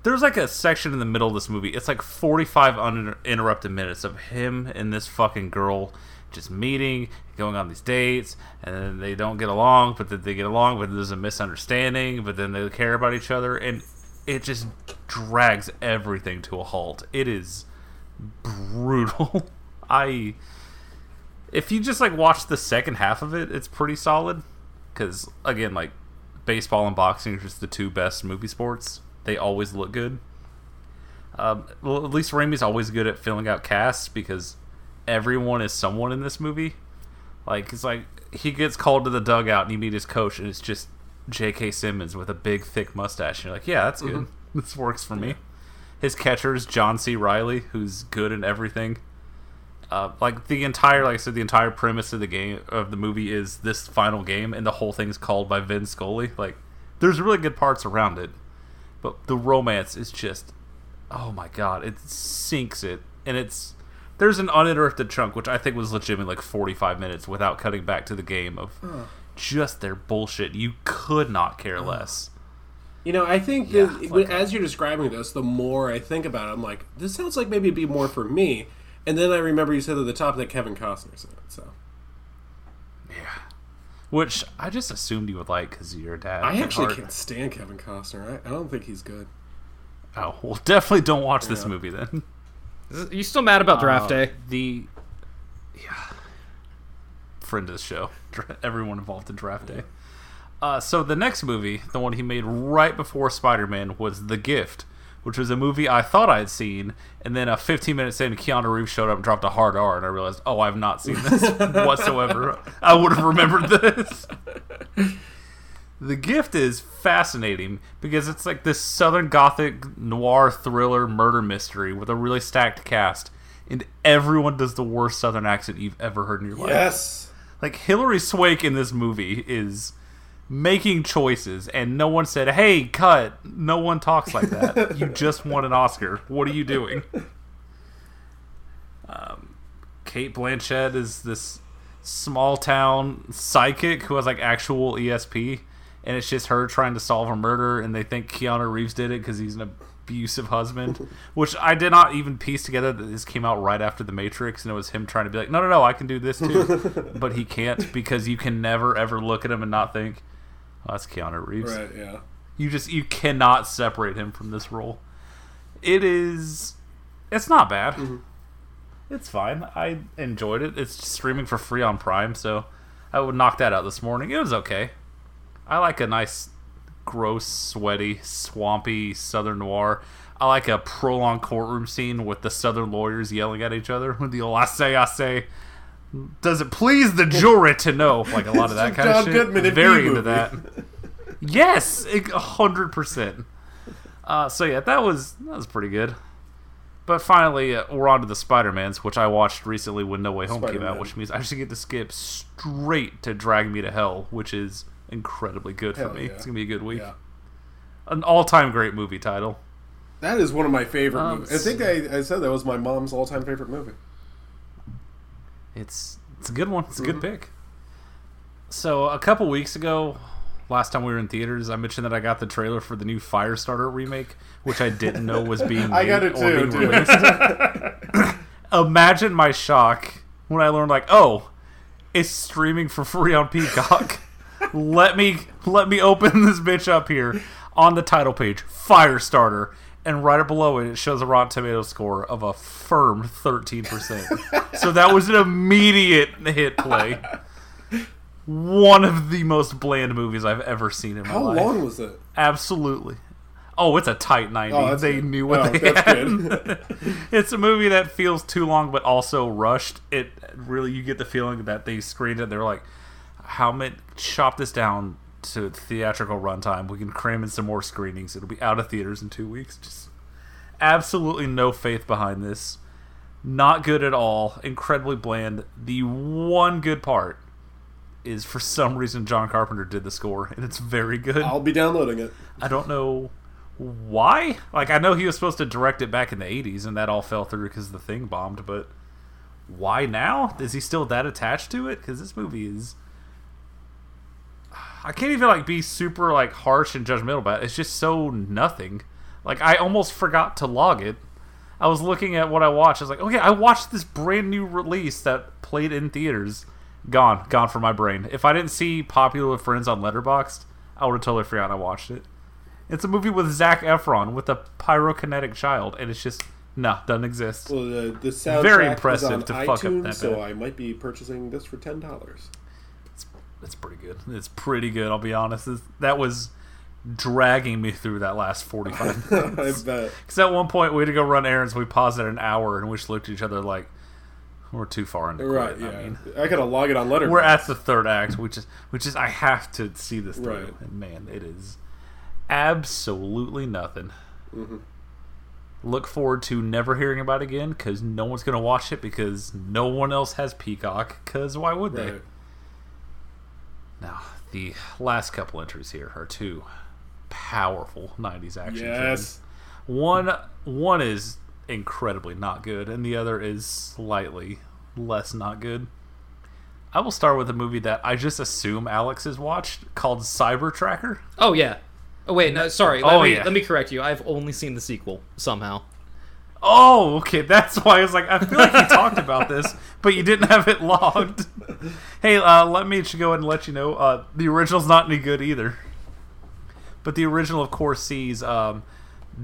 there's like a section in the middle of this movie. It's like 45 uninterrupted minutes of him and this fucking girl just meeting, going on these dates, and then they don't get along, but then they get along, but there's a misunderstanding, but then they care about each other, and it just drags everything to a halt. It is brutal. I if you just like watch the second half of it, it's pretty solid. Because again, like baseball and boxing are just the two best movie sports. They always look good. Um, well, at least Raimi's always good at filling out casts because everyone is someone in this movie. Like it's like he gets called to the dugout and you meet his coach and it's just J.K. Simmons with a big thick mustache. And you're like, yeah, that's good. This works for me. His catcher is John C. Reilly, who's good in everything. Uh, like the entire, like I said, the entire premise of the game of the movie is this final game, and the whole thing's called by Vin Scully. Like, there's really good parts around it, but the romance is just, oh my god, it sinks it, and it's there's an uninterrupted chunk which I think was legitimately like 45 minutes without cutting back to the game of just their bullshit. You could not care less. You know, I think Yeah, that- fuck as you're describing this, the more I think about it, I'm like, this sounds like maybe it'd be more for me. And then I remember you said at the top that Kevin Costner's in it. So Which I just assumed you would like because you're a dad. I actually heart. can't stand Kevin Costner. I, I don't think he's good. Oh well, definitely don't watch this movie then. You still mad about draft Uh, day? The yeah, friend of the show. Everyone involved in draft day. Uh, so the next movie, the one he made right before Spider Man, was The Gift, which was a movie I thought I had seen, and then a 15 minutes in, Keanu Reeves showed up and dropped a hard R, and I realized, oh, I've not seen this whatsoever. I would have remembered this. The Gift is fascinating because it's like this Southern Gothic noir thriller murder mystery with a really stacked cast, and everyone does the worst Southern accent you've ever heard in your life. Yes. Like Hilary Swank in this movie is making choices, and no one said, "Hey, cut!" No one talks like that. you just won an Oscar. What are you doing? Um, Cate Blanchett is this small town psychic who has like actual ESP, and it's just her trying to solve a murder, and they think Keanu Reeves did it because he's an abusive husband, which I did not even piece together that this came out right after The Matrix, and it was him trying to be like, no, no, no, I can do this too, but he can't because you can never ever look at him and not think, oh, that's Keanu Reeves. Right. Yeah. You just you cannot separate him from this role. It is it's not bad. Mm-hmm. It's fine. I enjoyed it. It's streaming for free on Prime, so I would knock that out this morning. It was okay. I like a nice gross, sweaty, swampy southern noir. I like a prolonged courtroom scene with the southern lawyers yelling at each other with the old I say I say does it please the jury to know like a lot of that kind John of shit. Goodman Very into that. Yes, a hundred percent. Uh, so yeah, that was that was pretty good. But finally, uh, we're on to the Spider Mans, which I watched recently when No Way Home came Spider-Man. out, which means I actually get to skip straight to Drag Me to Hell, which is incredibly good Hell for me. yeah. It's gonna be a good week. Yeah. An all-time great movie title. That is one of my favorite Um, movies. I think I, I said that was my mom's all-time favorite movie. It's it's a good one. It's a Mm-hmm. good pick. So a couple weeks ago, last time we were in theaters, I mentioned that I got the trailer for the new Firestarter remake, which I didn't know was being made I got it or too, being dude. released. Imagine my shock when I learned like, oh, it's streaming for free on Peacock. let me let me open this bitch up here on the title page, Firestarter, and right below it, it shows a Rotten Tomato score of a firm thirteen percent. so that was an immediate hit play. One of the most bland movies I've ever seen in my How life. How long was it? Absolutely. Oh, it's a tight 90. Oh, they good. knew what Oh, they that's had. good. it's a movie that feels too long but also rushed. It really you get the feeling that they screened it. They're like, how many chop this down to theatrical runtime. We can cram in some more screenings. It'll be out of theaters in two weeks. Just absolutely no faith behind this. Not good at all. Incredibly bland. The one good part is for some reason John Carpenter did the score, and it's very good. I'll be downloading it. I don't know why. Like, I know he was supposed to direct it back in the 80s, and that all fell through because the thing bombed, but why now? Is he still that attached to it? Because this movie is. I can't even, like, be super, like, harsh and judgmental about it. It's just so nothing. Like, I almost forgot to log it. I was looking at what I watched. I was like, okay, I watched this brand new release that played in theaters. Gone. Gone from my brain. If I didn't see Popular with Friends on Letterboxd, I would have totally forgotten I watched it. It's a movie with Zac Efron with a pyrokinetic child, and it's just nah, doesn't exist. Well, the, the soundtrack Very is impressive on to iTunes, fuck up that so bad. I might be purchasing this for ten dollars. It's pretty good. It's pretty good. I'll be honest. It's, that was dragging me through that last forty five I minutes. bet. Because at one point we had to go run errands. We paused at an hour and we just looked at each other like we're too far into Right, quit. yeah. I mean, I gotta log it on Letterboxd. we're at the third act, which is which is I have to see this through. Right. And man, it is absolutely nothing. Mm-hmm. Look forward to never hearing about it again because no one's gonna watch it because no one else has Peacock. Because why would they? Right. Now the last couple entries here are two powerful '90s action films. Yes. One one is incredibly not good, and the other is slightly less not good. I will start with a movie that I just assume Alex has watched called Cyber Tracker. Oh yeah. Oh wait, no, sorry. Let Oh, me yeah. let me correct you. I've only seen the sequel somehow. Oh, okay, that's why I was like, I feel like you talked about this, but you didn't have it logged. hey, uh, let me just go ahead and let you know uh, the original's not any good either. But the original, of course, sees um,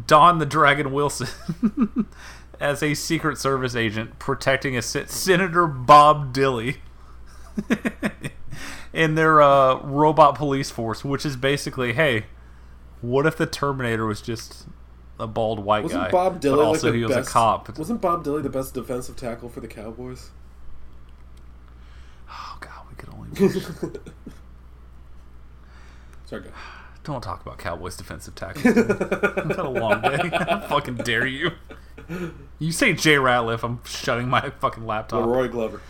Don the Dragon Wilson as a Secret Service agent protecting a sen- Senator Bob Dilly in their uh, robot police force, which is basically, hey, what if the Terminator was just a bald white Wasn't guy, Bob Dylan but also like he was best, a cop? Wasn't Bob Dilly the best defensive tackle for the Cowboys? Oh God, we could only Sorry, go. don't talk about Cowboys defensive tackles. I've had a long day. How fucking dare you? You say Jay Ratliff, I'm shutting my fucking laptop. Leroy Glover.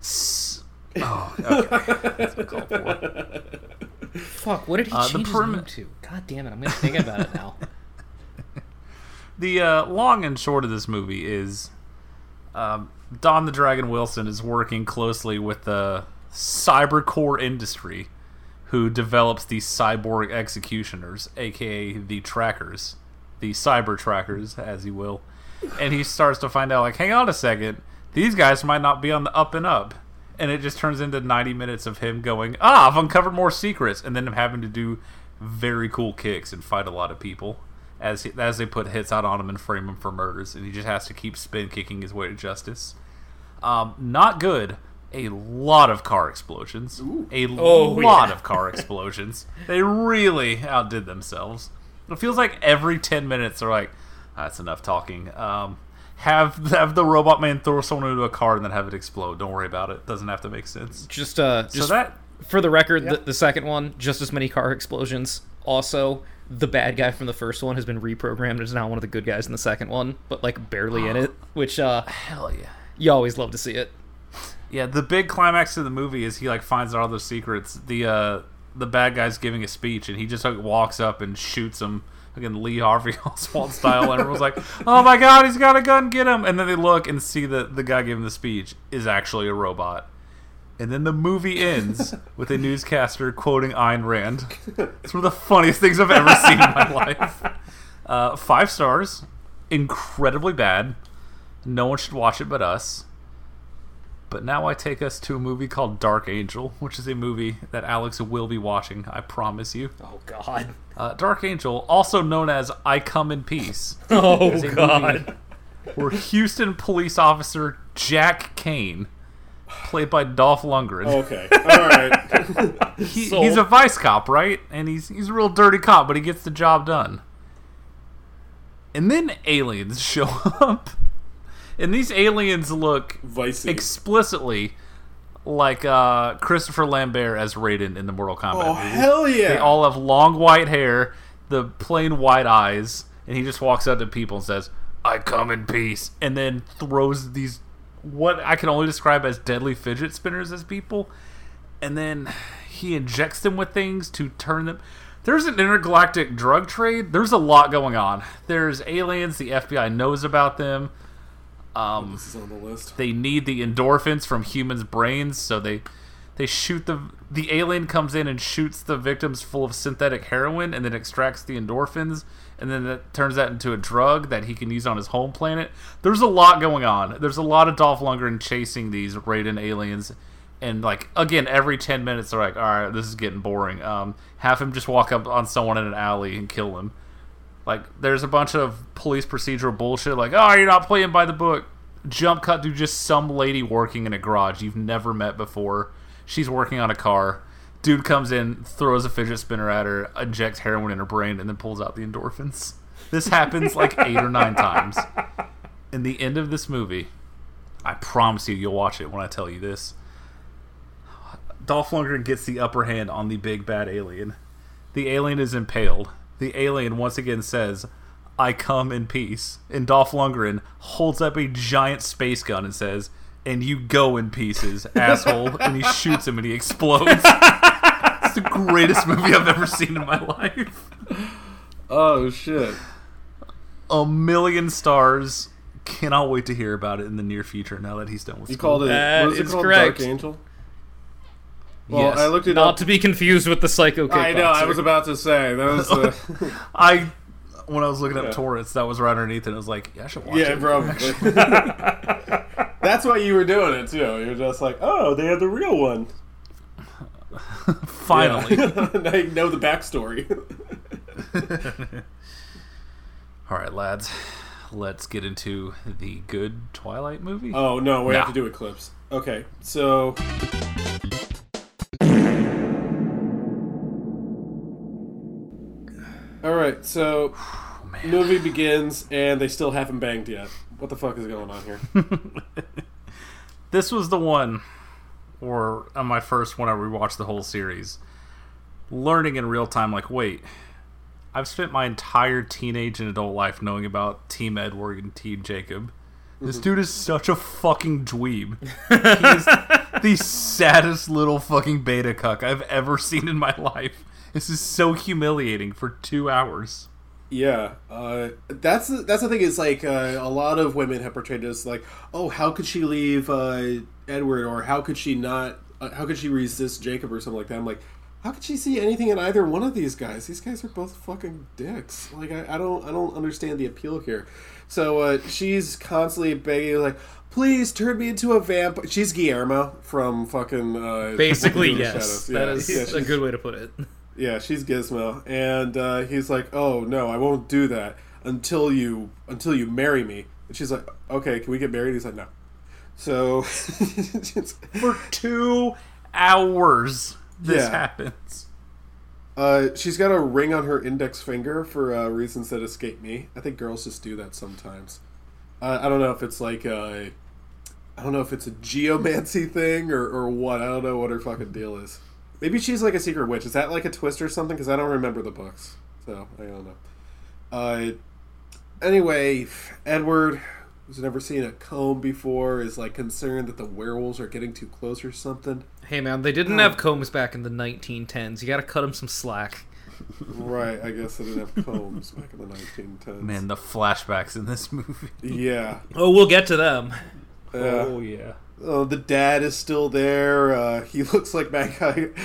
S- Oh, okay. That's uncalled for. Fuck, what did he Uh, the change his name to? God damn it, I'm gonna think about it now. The uh, long and short of this movie is um, Don the Dragon Wilson is working closely with the cybercore industry who develops the cyborg executioners, aka the trackers, the cyber trackers, as you will. And he starts to find out, like, hang on a second, these guys might not be on the up and up. And it just turns into 90 minutes of him going, ah, I've uncovered more secrets, and then him having to do very cool kicks and fight a lot of people as he, as they put hits out on him and frame him for murders, and he just has to keep spin kicking his way to justice. Um, not good. A lot of car explosions. A Oh, lot yeah. of car explosions. They really outdid themselves. It feels like every ten minutes they're like, "That's enough talking." Um, have have the robot man throw someone into a car and then have it explode. Don't worry about it. Doesn't have to make sense. Just uh, just so that for the record, the, the second one, just as many car explosions. Also, the bad guy from the first one has been reprogrammed as now one of the good guys in the second one, but like barely in it. Which uh, hell yeah. you always love to see it. Yeah, the big climax of the movie is he like finds out all those secrets. The uh the bad guy's giving a speech and he just like walks up and shoots him again Lee Harvey Oswald style and everyone's like, Oh my god, he's got a gun, get him and then they look and see that the guy giving the speech is actually a robot. And then the movie ends with a newscaster quoting Ayn Rand. It's one of the funniest things I've ever seen in my life. Uh, five stars, incredibly bad. No one should watch it but us. But now I take us to a movie called Dark Angel, which is a movie that Alex will be watching, I promise you. Oh God. Uh, Dark Angel, also known as I Come in Peace, Oh is a movie God. where Houston police officer Jack Kane, played by Dolph Lundgren, Okay. All right. he, he's a vice cop, right? And he's he's a real dirty cop, but he gets the job done. And then aliens show up, and these aliens look Vicey. explicitly like uh, Christopher Lambert as Raiden in the Mortal Kombat. oh movie. hell yeah! They all have long white hair, the plain white eyes, and he just walks up to people and says, "I come in peace," and then throws these what I can only describe as deadly fidget spinners as people, and then he injects them with things to turn them. There's an intergalactic drug trade. There's a lot going on. There's aliens. The FBI knows about them. Um, this is on the list. they need the endorphins from humans' brains, so they they shoot the the alien comes in and shoots the victims full of synthetic heroin, and then extracts the endorphins, and then that turns that into a drug that he can use on his home planet. There's a lot going on. There's a lot of Dolph Lundgren chasing these Raiden aliens, and like again, every ten minutes they're like, all right, this is getting boring. Um, have him just walk up on someone in an alley and kill him. Like, there's a bunch of police procedural bullshit, like, oh, you're not playing by the book. Jump cut to just some lady working in a garage you've never met before. She's working on a car. Dude comes in, throws a fidget spinner at her, injects heroin in her brain, and then pulls out the endorphins. This happens like eight or nine times. In the end of this movie, I promise you, you'll watch it when I tell you this. Dolph Lundgren gets the upper hand on the big bad alien. The alien is impaled. The alien once again says, I come in peace. And Dolph Lundgren holds up a giant space gun and says, and you go in pieces, asshole. and he shoots him and he explodes. it's the greatest movie I've ever seen in my life. Oh shit! A million stars. Cannot wait to hear about it in the near future now that he's done with You school. called it. That what is it is called? correct. Dark Angel. Well, Yes. I looked it Not up. to be confused with the Psycho Kickboxer. I know. I was about to say that was. The, I when I was looking up Yeah. that was right underneath, and I was like, "Yeah, I should watch yeah, it." probably. That's why you were doing it too. You're just like, oh, they had the real one. Finally. Yeah. now you know the backstory. All right, lads, let's get into the good Twilight movie. oh no, we Nah. have to do Eclipse. Okay, so. All right, so movie begins and they still haven't banged yet. What the fuck is going on here? This was the one, or on my first one, I rewatched the whole series, learning in real time. Like, wait, I've spent my entire teenage and adult life knowing about Team Edward and Team Jacob. This mm-hmm. dude is such a fucking dweeb. He's the saddest little fucking beta cuck I've ever seen in my life. This is so humiliating for two hours. Yeah, uh, that's the, that's the thing. Is like uh, a lot of women have portrayed this like, oh, how could she leave uh, Edward, or how could she not? Uh, how could she resist Jacob, or something like that? I'm like, how could she see anything in either one of these guys? These guys are both fucking dicks. Like, I, I don't I don't understand the appeal here. So uh, she's constantly begging, like, please turn me into a vampire. She's Guillermo from fucking uh, Basically, Wolf of the yes. Shadows. That Yeah, is yeah, a good way to put it. Yeah, she's Gizmo, and uh, he's like, "Oh no, I won't do that until you until you marry me." And she's like, "Okay, can we get married?" He's like, "No." So, For two hours, this Yeah. happens. uh, she's got a ring on her index finger for uh, reasons that escape me. I think girls just do that sometimes. Uh, I don't know if it's like a, I don't know if it's a geomancy thing or, or what. I don't know what her fucking deal is. Maybe she's like a secret witch. Is that like a twist or something? Because I don't remember the books, so I don't know. Uh, anyway, Edward, who's never seen a comb before, is like concerned that the werewolves are getting too close or something. Hey man, they didn't have combs back in the 1910s. You gotta cut them some slack. Right, I guess they didn't have combs back in the 1910s. Man, the flashbacks in this movie. Yeah. Oh, we'll get to them. Oh yeah. Oh, the dad is still there. Uh, he looks like Mike.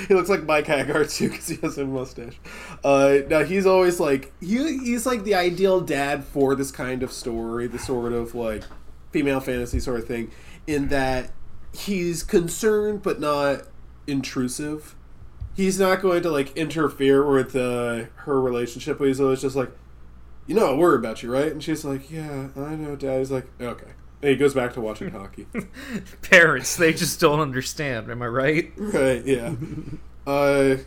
He looks like Mike Haggar too because he has a mustache. Uh, now he's always like he, he's like the ideal dad for this kind of story, the sort of like female fantasy sort of thing, in that he's concerned but not intrusive. He's not going to like interfere with uh, her relationship, but he's always just like, you know, I worry about you, right? And she's like, yeah, I know, Dad. He's like, okay. He goes back to watching hockey. Parents, they just don't understand. Am I right? Right, yeah. uh,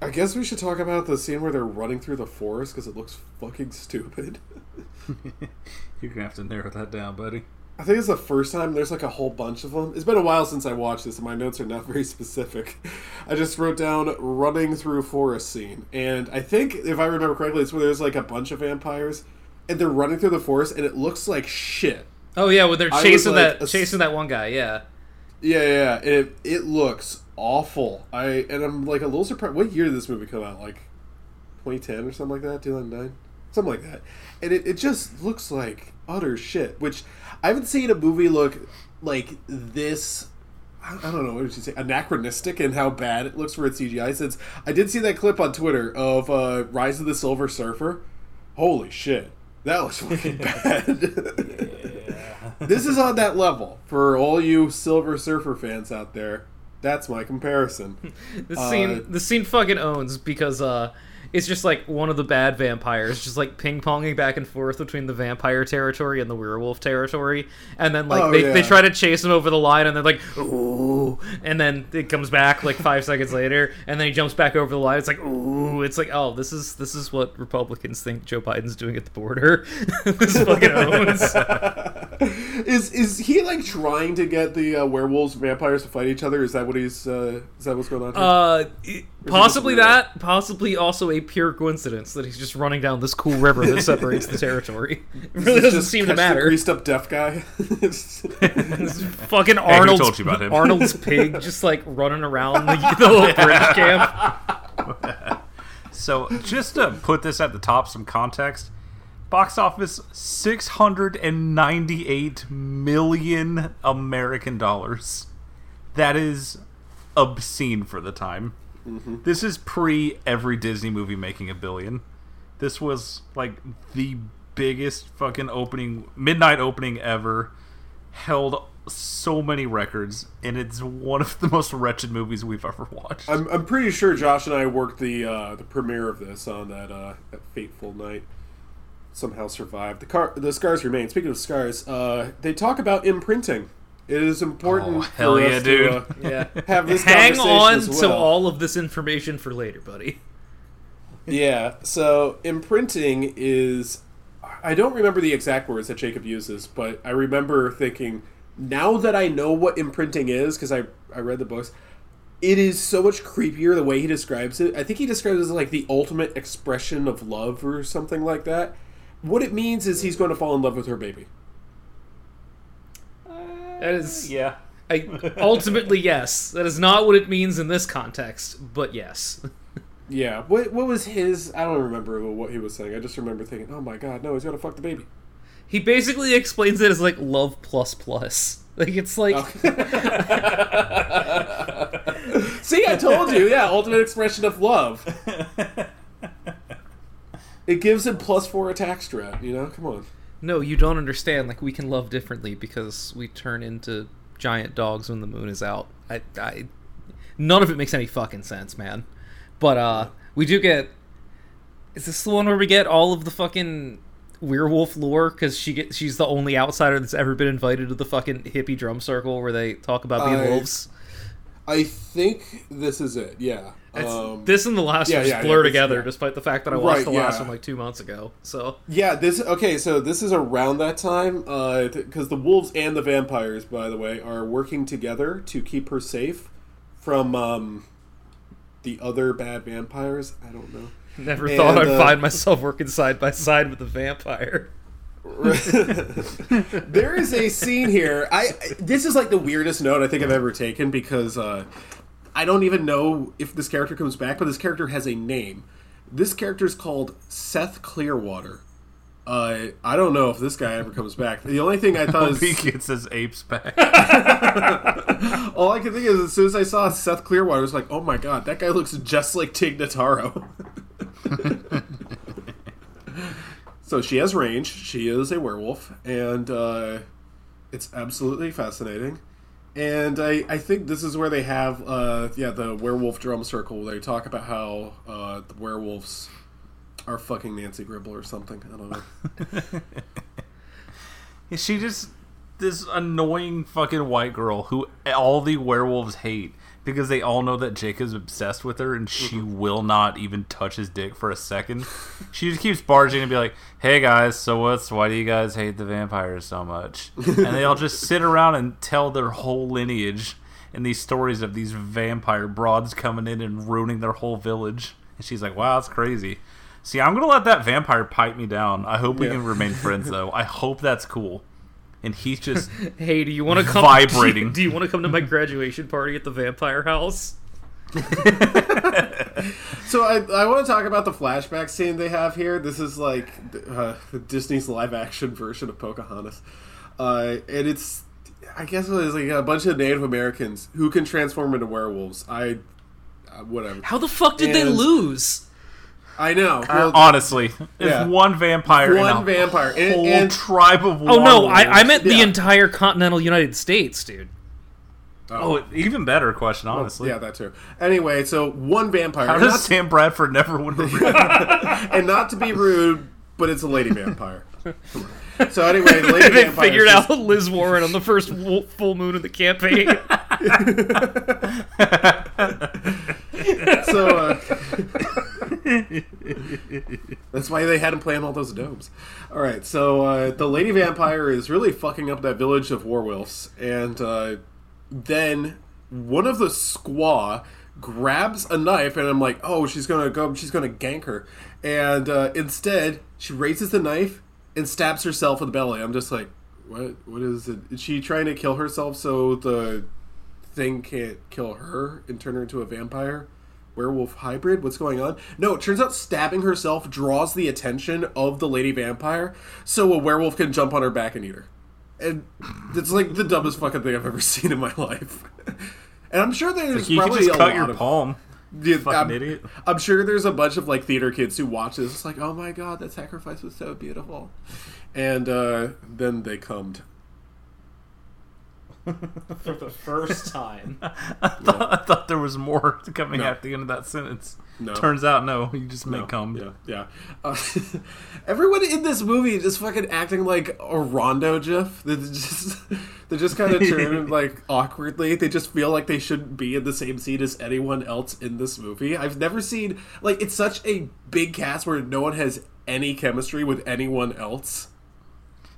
I guess we should talk about the scene where they're running through the forest because it looks fucking stupid. You're gonna have to narrow that down, buddy. I think it's the first time there's like a whole bunch of them. It's been a while since I watched this, and my notes are not very specific. I just wrote down running through forest scene, and I think if I remember correctly, it's where there's like a bunch of vampires, and they're running through the forest, and it looks like shit. Oh yeah, when they're chasing like that chasing that one guy. Yeah. Yeah, yeah, yeah. It it looks awful. I and I'm like a little surprised. What year did this movie come out? Like 2010 or something like that, 2009, something like that. And it, it just looks like utter shit. Which I haven't seen a movie look like this. I I don't know what did you say anachronistic and how bad it looks for its CGI. Since I did see that clip on Twitter of uh, Rise of the Silver Surfer. Holy shit, that was fucking bad. this is on that level for all you Silver Surfer fans out there. That's my comparison. This Uh, scene, this scene fucking owns because uh, it's just like one of the bad vampires just like ping ponging back and forth between the vampire territory and the werewolf territory, and then like Oh, they, they try to chase him over the line, and they're like ooh, and then it comes back like five seconds later, and then he jumps back over the line. It's like ooh, it's like oh this is this is what Republicans think Joe Biden's doing at the border. this fucking owns. Is is he like trying to get the uh, werewolves and vampires to fight each other? Is that what he's? Uh, is that what's going on? Here? Uh, possibly that. Possibly also a pure coincidence that he's just running down this cool river that separates the territory. It really doesn't just seem to matter. Greased up deaf guy. Fucking who Arnold's told you about him? Arnold's pig just like running around the, the little British camp. So, just to put this at the top, some context box office 698 million American dollars. That is obscene for the time. This is pre every Disney movie making a billion. This was like the biggest fucking opening, midnight opening ever. Held so many records, and it's one of the most wretched movies we've ever watched. I'm, I'm pretty sure Josh and I worked the uh, the premiere of this on that uh, that fateful night. Somehow survived. The car, the scars remain. Speaking of scars, uh, they talk about imprinting. It is important. Oh, hell for yeah, us dude. To, uh, Yeah. have this Hang conversation on as to all of this information for later, buddy. Yeah. So imprinting is. I don't remember the exact words that Jacob uses, but I remember thinking, now that I know what imprinting is, because I I read the books, it is so much creepier the way he describes it. I think he describes it as like the ultimate expression of love or something like that. What it means is he's going to fall in love with her baby. That is, yeah. I, ultimately yes. That is not what it means in this context, but yes. Yeah. What what was his? I don't remember what he was saying. I just remember thinking, oh my god, no, he's going to fuck the baby. He basically explains it as like love plus plus. Like it's like oh. See, I told you. Yeah, ultimate expression of love. It gives him plus four attack strat. You know, come on. No, you don't understand. Like we can love differently because we turn into giant dogs when the moon is out. I, I none of it makes any fucking sense, man. But uh, we do get. Is this the one where we get all of the fucking werewolf lore? Because she get she's the only outsider that's ever been invited to the fucking hippie drum circle where they talk about being I- wolves. I think this is it. Yeah. Um, this and the last yeah, one just yeah, blur yeah, together, despite the fact that I watched Right, the last one like two months ago. So Yeah, this okay. So this is around that time, because the wolves and the vampires, by the way, are working together to keep her safe from um, the other bad vampires. I don't know. never And, thought I'd uh, find myself working side by side with a vampire. there is a scene here. I- this is like the weirdest note I think I've ever taken because uh, I don't even know if this character comes back, but this character has a name. This character is called Seth Clearwater. Uh, I don't know if this guy ever comes back. The only thing I thought is He gets his apes back. all I can think is as soon as I saw Seth Clearwater, I was like, oh my god, that guy looks just like Tig Notaro. so she has range. She is a werewolf, and uh, it's absolutely fascinating. And I, I think this is where they have, uh, yeah, the werewolf drum circle. Where they talk about how uh, the werewolves are fucking Nancy Gribble or something. I don't know. She just this annoying fucking white girl who all the werewolves hate because they all know that Jacob's obsessed with her and she will not even touch his dick for a second. She just keeps barging and be like, "Hey guys, so what's why do you guys hate the vampires so much?" And they all just sit around and tell their whole lineage and these stories of these vampire broads coming in and ruining their whole village. And she's like, "Wow, that's crazy." See, I'm gonna let that vampire pipe me down. I hope we Yeah. can remain friends, though. I hope that's cool. And he's just Hey, do you want to come? Vibrating. Do you, want to come to my graduation party at the vampire house? So I, I want to talk about the flashback scene they have here. This is like uh, Disney's live action version of Pocahontas, uh, and it's I guess it was like a bunch of Native Americans who can transform into werewolves. I uh, whatever. How the fuck did they lose? I know. Well, honestly, if Yeah. one vampire, One and a vampire. And- whole and- tribe of Oh no, I, I warlords- meant the entire continental United States, dude. Oh, even better question, honestly. Yeah, that too. Anyway, so one vampire. How does not- Sam Bradford never win the ring? and not to be rude, but it's a lady vampire. So anyway, lady they vampire figured just- out Liz Warren on the first full moon of the campaign. So uh, that's why they had him playing all those domes. All right, so uh, the lady vampire is really fucking up that village of werewolves, and uh, then one of the squaw grabs a knife, and I'm like, oh, she's gonna go, she's gonna gank her, and uh, instead she raises the knife and stabs herself in the belly. I'm just like, what? What is it? Is she trying to kill herself so the thing can't kill her and turn her into a vampire? Werewolf hybrid? What's going on? No, it turns out stabbing herself draws the attention of the lady vampire so a werewolf can jump on her back and eat her. And it's like the dumbest fucking thing I've ever seen in my life. And I'm sure there's you can probably just a cut lot your of palm. Yeah, Fucking I'm, idiot. I'm sure there's a bunch of like theater kids who watch this. It's like, oh my god, that sacrifice was so beautiful. And uh, then they cummed. For the first time. I thought, I thought there was more coming No. at the end of that sentence. No. Turns out, no. You just make No, cum. Yeah, yeah. Uh, everyone in this movie is just fucking acting like a Rondo GIF. They're just they're just kind of turning like awkwardly. They just feel like they shouldn't be in the same scene as anyone else in this movie. I've never seen like it's such a big cast where no one has any chemistry with anyone else.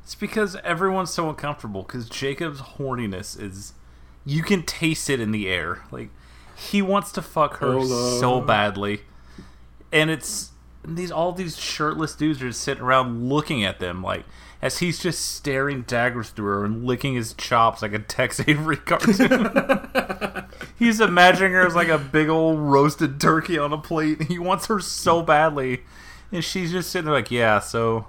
It's because everyone's so uncomfortable. Because Jacob's horniness is, you can taste it in the air. Like he wants to fuck her Hola. so badly, and it's these all these shirtless dudes are just sitting around looking at them like as he's just staring daggers through her and licking his chops like a Tex Avery cartoon. he's imagining her as like a big old roasted turkey on a plate. He wants her so badly, and she's just sitting there like, yeah, so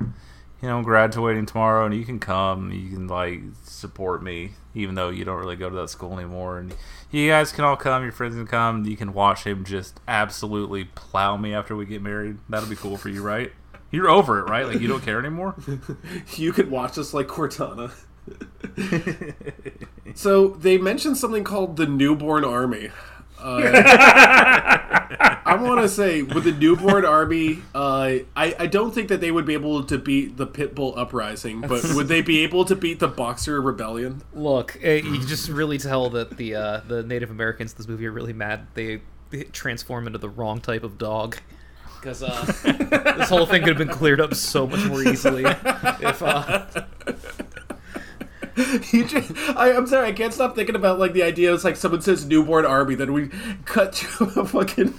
you know, I'm graduating tomorrow, and you can come. You can like support me, even though you don't really go to that school anymore. And you guys can all come. Your friends can come. You can watch him just absolutely plow me after we get married. That'll be cool for you, right? You're over it, right? Like you don't care anymore. You could watch us like Cortana. so they mentioned something called the newborn army. Uh, I want to say with the newborn army, uh, I I don't think that they would be able to beat the Pitbull uprising, but would they be able to beat the Boxer rebellion? Look, uh, you just really tell that the uh, the Native Americans in this movie are really mad. They, they transform into the wrong type of dog. Because uh, this whole thing could have been cleared up so much more easily if uh, just, I, I'm sorry, I can't stop thinking about like the idea. It's like someone says newborn army, then we cut to a fucking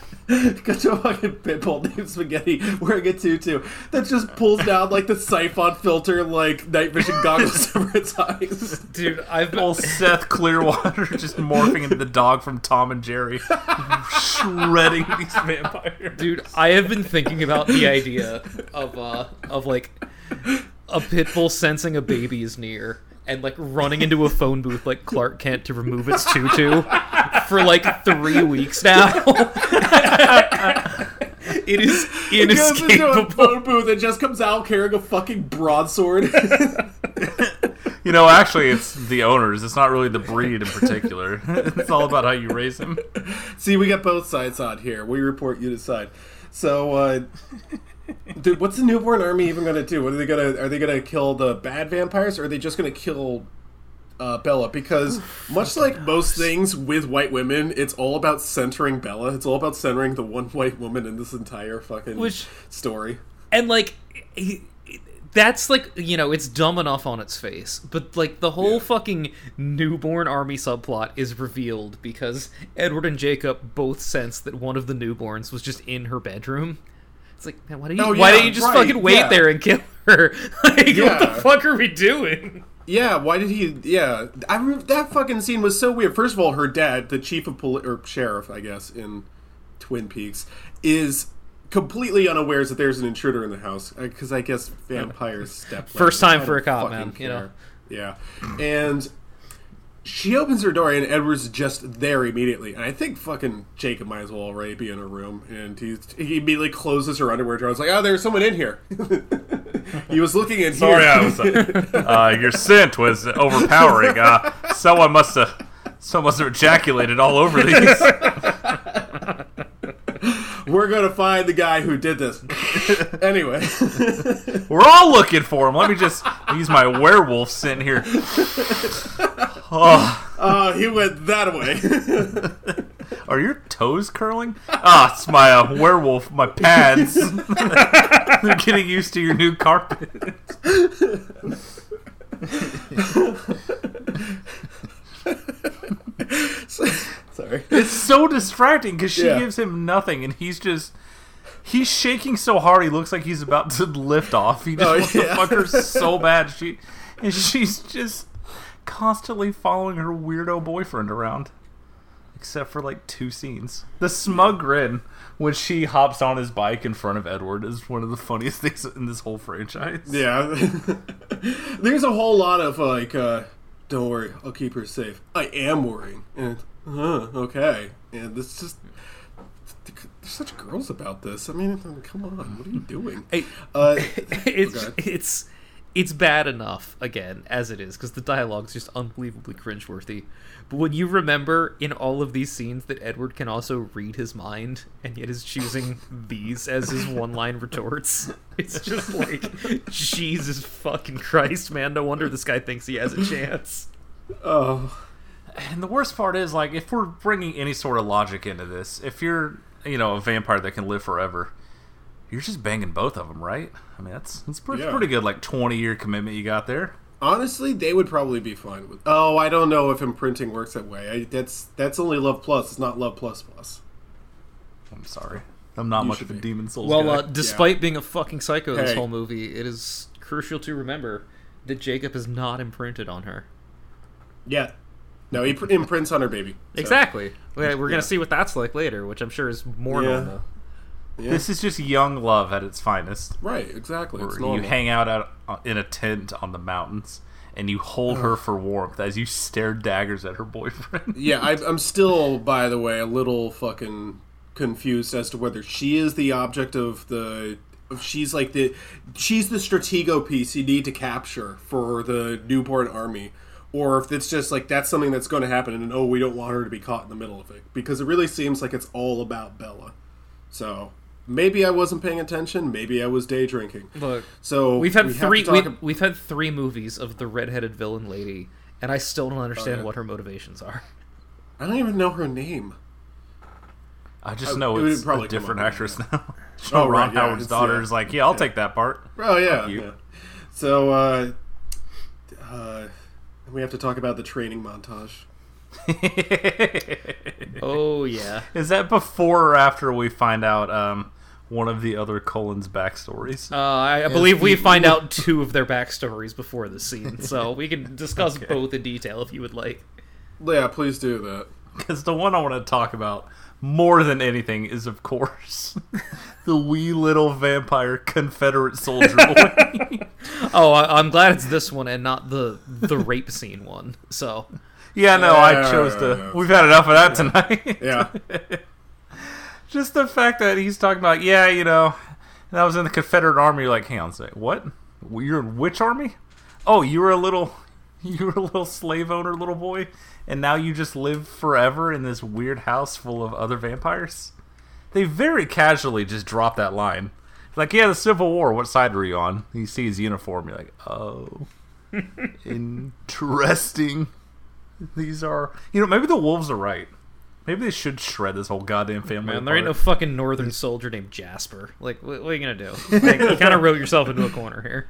cut to a fucking pitbull named Spaghetti wearing a tutu that just pulls down like the Syphon Filter, like night vision goggles over its eyes. dude, I've been Old Seth Clearwater just morphing into the dog from Tom and Jerry, shredding these vampires. dude i have been thinking about the idea of uh of like a pit bull sensing a baby is near and like running into a phone booth like clark kent to remove its tutu for like three weeks now it is It goes into a phone booth and just comes out carrying a fucking broadsword. You know, actually, it's the owners. It's not really the breed in particular. it's all about how you raise them. See, we got both sides on here. We report, you decide. So, uh, dude, what's the newborn army even gonna do? What are they gonna? Are they gonna kill the bad vampires, or are they just gonna kill uh, Bella? Because much like most things with white women, it's all about centering Bella. It's all about centering the one white woman in this entire fucking Which- story. and like he- that's like you know it's dumb enough on its face but like the whole fucking newborn army subplot is revealed because edward and jacob both sense that one of the newborns was just in her bedroom it's like man, why don't you Oh, why don't you just right, fucking wait yeah. there and kill her like what the fuck are we doing Yeah, why did he? Yeah, I re- that fucking scene was so weird. First of all, her dad, the chief of police or sheriff, I guess, in Twin Peaks, is completely unawares that there's an intruder in the house because I guess vampires step. First time for a cop, man, you know. Yeah, and she opens her door and Edward's just there immediately. And I think fucking Jacob might as well already be in her room. And he he immediately closes her underwear drawer. I was like, oh, there's someone in here. he was looking in Sorry, here. I was. Uh, uh, your scent was overpowering. Uh, someone must have Some must have ejaculated all over these. We're gonna find the guy who did this. anyway, We're all looking for him. Let me just use my werewolf scent here. Oh, uh, he went that way. are your toes curling? Ah, it's my uh, werewolf, my pads. They're getting used to your new carpet. Sorry. It's so distracting because she Yeah. gives him nothing, and he's just. He's shaking so hard he looks like he's about to lift off. He just Oh, wants yeah. to fuck her so bad. She and she's just constantly following her weirdo boyfriend around. Except for like two scenes. The smug grin when she hops on his bike in front of Edward is one of the funniest things in this whole franchise. Yeah. There's a whole lot of like, uh, don't worry, I'll keep her safe. I am worrying. And, huh, okay. And this just. There's such girls about this. I mean, come on, what are you doing? Hey, Uh, it's it's it's bad enough again as it is because the dialogue's just unbelievably cringeworthy. But when you remember in all of these scenes that Edward can also read his mind and yet is choosing these as his one-line retorts, it's just like Jesus fucking Christ, man! No wonder this guy thinks he has a chance. oh, And the worst part is, like, if we're bringing any sort of logic into this, if you're, you know, a vampire that can live forever, you're just banging both of them, right? I mean, that's that's pretty, Yeah. pretty good, like, 20 year commitment you got there. honestly, they would probably be fine with. Oh, I don't know if imprinting works that way. I, that's that's only Love Plus. It's not Love Plus Plus. I'm sorry. I'm not You much should of a be. Demon Souls Well, guy. uh, despite being a fucking psycho this Hey. whole movie, it is crucial to remember that Jacob is not imprinted on her. Yeah. No, he pr- imprints on her baby. So, Exactly. We're we're Yeah. gonna see what that's like later, which I'm sure is more Yeah. normal. Yeah. This is just young love at its finest. right, exactly. It's you hang out at, uh, in a tent on the mountains and you hold her for warmth as you stare daggers at her boyfriend. Yeah, I, I'm still, by the way, a little fucking confused as to whether she is the object of the. If she's like the, she's the stratego piece you need to capture for the newborn army, or if it's just like that's something that's going to happen, and oh, we don't want her to be caught in the middle of it because it really seems like it's all about Bella. So maybe I wasn't paying attention. Maybe I was day drinking. Look, So we've had we three talk we, we've had three movies of the redheaded villain lady, and I still don't understand yeah. what her motivations are. I don't even know her name. I just Uh, know it it's probably a different actress now. Oh, Ron right, yeah, Howard's it's- daughter yeah. is like, yeah, I'll take that part. Oh yeah, you. yeah. So uh, uh, we have to talk about the training montage. Oh yeah. Is that before or after we find out um, one of the other Cullen's backstories? Uh, I, I believe we find out two of their backstories before the scene, so we can discuss both in detail if you would like. Yeah, please do that. Because the one I want to talk about more than anything is, of course, the wee little vampire Confederate soldier boy. Oh, I, I'm glad it's this one and not the the rape scene one. So yeah, no, I chose yeah, to. yeah. We've had enough of that tonight. Yeah, Just the fact that he's talking about, yeah, you know, and I was in the Confederate Army. You're like, hang on a second, what? You're in which army? Oh, you were a little, you were a little slave owner, little boy, and now you just live forever in this weird house full of other vampires. They very casually just drop that line. Like, yeah, the Civil War. What side were you on? You see his uniform. You're like, oh, interesting. These are, you know, maybe the wolves are right. Maybe they should shred this whole goddamn family. man, there ain't no fucking northern soldier named Jasper. Like, what, what are you gonna do? Like, you kind of wrote yourself into a corner here.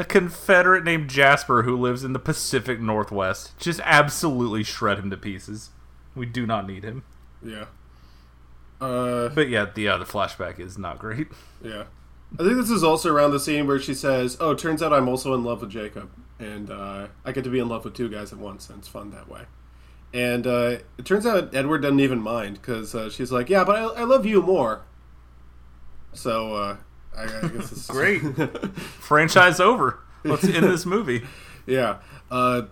A Confederate named Jasper who lives in the Pacific Northwest. Just absolutely shred him to pieces. We do not need him. yeah. Uh, But yeah, the uh, the flashback is not great. yeah. I think this is also around the scene where she says, "Oh, turns out I'm also in love with Jacob, and uh, I get to be in love with two guys at once, and it's fun that way." And uh, it turns out Edward doesn't even mind because uh, she's like, "Yeah, but I, I love you more." So uh, I, I guess it's Great. Franchise over. Let's end this movie. Yeah. Uh,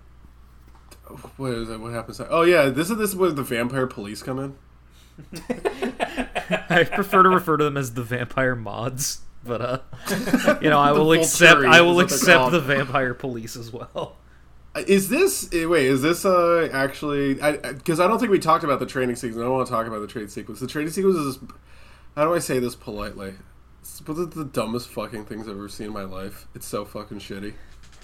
what is that? What happens? Oh yeah, this is this is where the vampire police come in. I prefer to refer to them as the vampire mods, but uh, you know, I will accept I will is what they're accept the vampire police as well. Is this eh, wait? Is this uh actually? Because I, don't think we talked about the training sequence. I don't want to talk about the training sequence. The training sequence is. How do I say this politely? It's one of the dumbest fucking things I've ever seen in my life. It's so fucking shitty.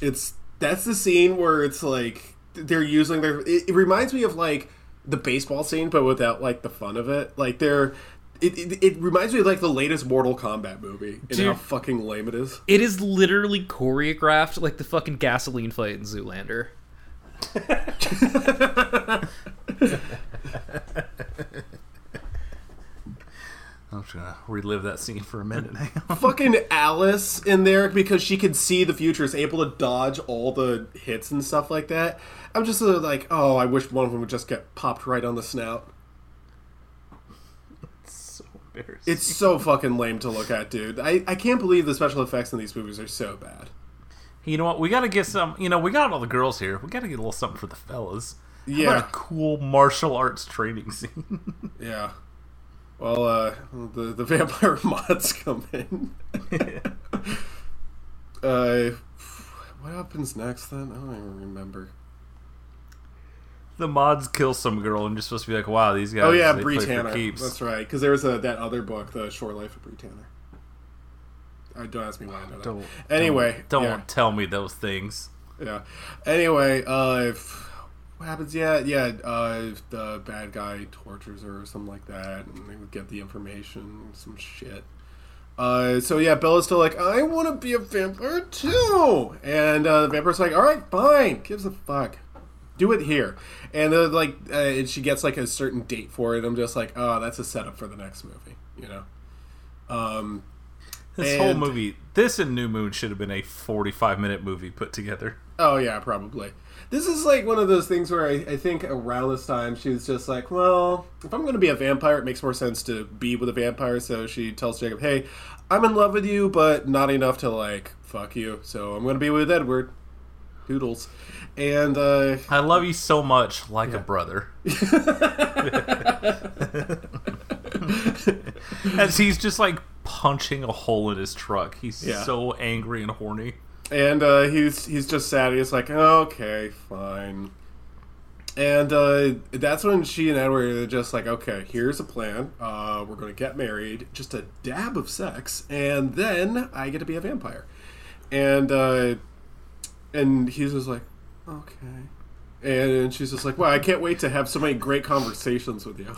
It's that's the scene where it's like they're using their. It, it reminds me of like the baseball scene, but without like the fun of it. Like they're. It, it, it reminds me of like the latest Mortal Kombat movie and Dude. how fucking lame it is. It is literally choreographed like the fucking gasoline fight in Zoolander. I'm just gonna relive that scene for a minute. Hang on. fucking Alice in there because she can see the future, is able to dodge all the hits and stuff like that. I'm just sort of like, oh, I wish one of them would just get popped right on the snout. It's so embarrassing. It's so fucking lame to look at, dude. I, I can't believe the special effects in these movies are so bad. You know what? We gotta get some. You know, we got all the girls here. We gotta get a little something for the fellas. How about Yeah. a cool martial arts training scene. Yeah. Well, uh, the the vampire mods come in. uh, what happens next then? I don't even remember. the mods kill some girl and you're supposed to be like, wow, these guys. Oh yeah, Bree Tanner. That's right. Because there was a, that other book, The Short Life of Bree Tanner. I don't ask me why I know that. Don't- anyway, don't yeah, tell me those things. yeah. Anyway, uh, if- what happens? Yeah, yeah. Uh, if the bad guy tortures her or something like that, and they would get the information, some shit. Uh, so yeah, Bella's still like, I want to be a vampire too, and uh, the vampire's like, all right, fine, gives a fuck, do it here, and uh, like, uh, and she gets like a certain date for it. I'm just like, oh, that's a setup for the next movie, you know. Um, This whole movie, this and New Moon should have been a 45 minute movie put together. Oh yeah, probably. This is like one of those things where I, I think around this time she was just like, well, if I'm going to be a vampire, it makes more sense to be with a vampire. So she tells Jacob, hey, I'm in love with you, but not enough to like fuck you. So I'm going to be with Edward. Doodles. And uh, I love you so much, like a brother. As he's just like punching a hole in his truck. He's Yeah. so angry and horny. And uh, he's he's just sad. He's like, okay, fine. And uh, that's when she and Edward are just like, okay, here's a plan. Uh, we're gonna get married, just a dab of sex, and then I get to be a vampire. And uh, and he's just like, okay. And she's just like, wow, I can't wait to have so many great conversations with you.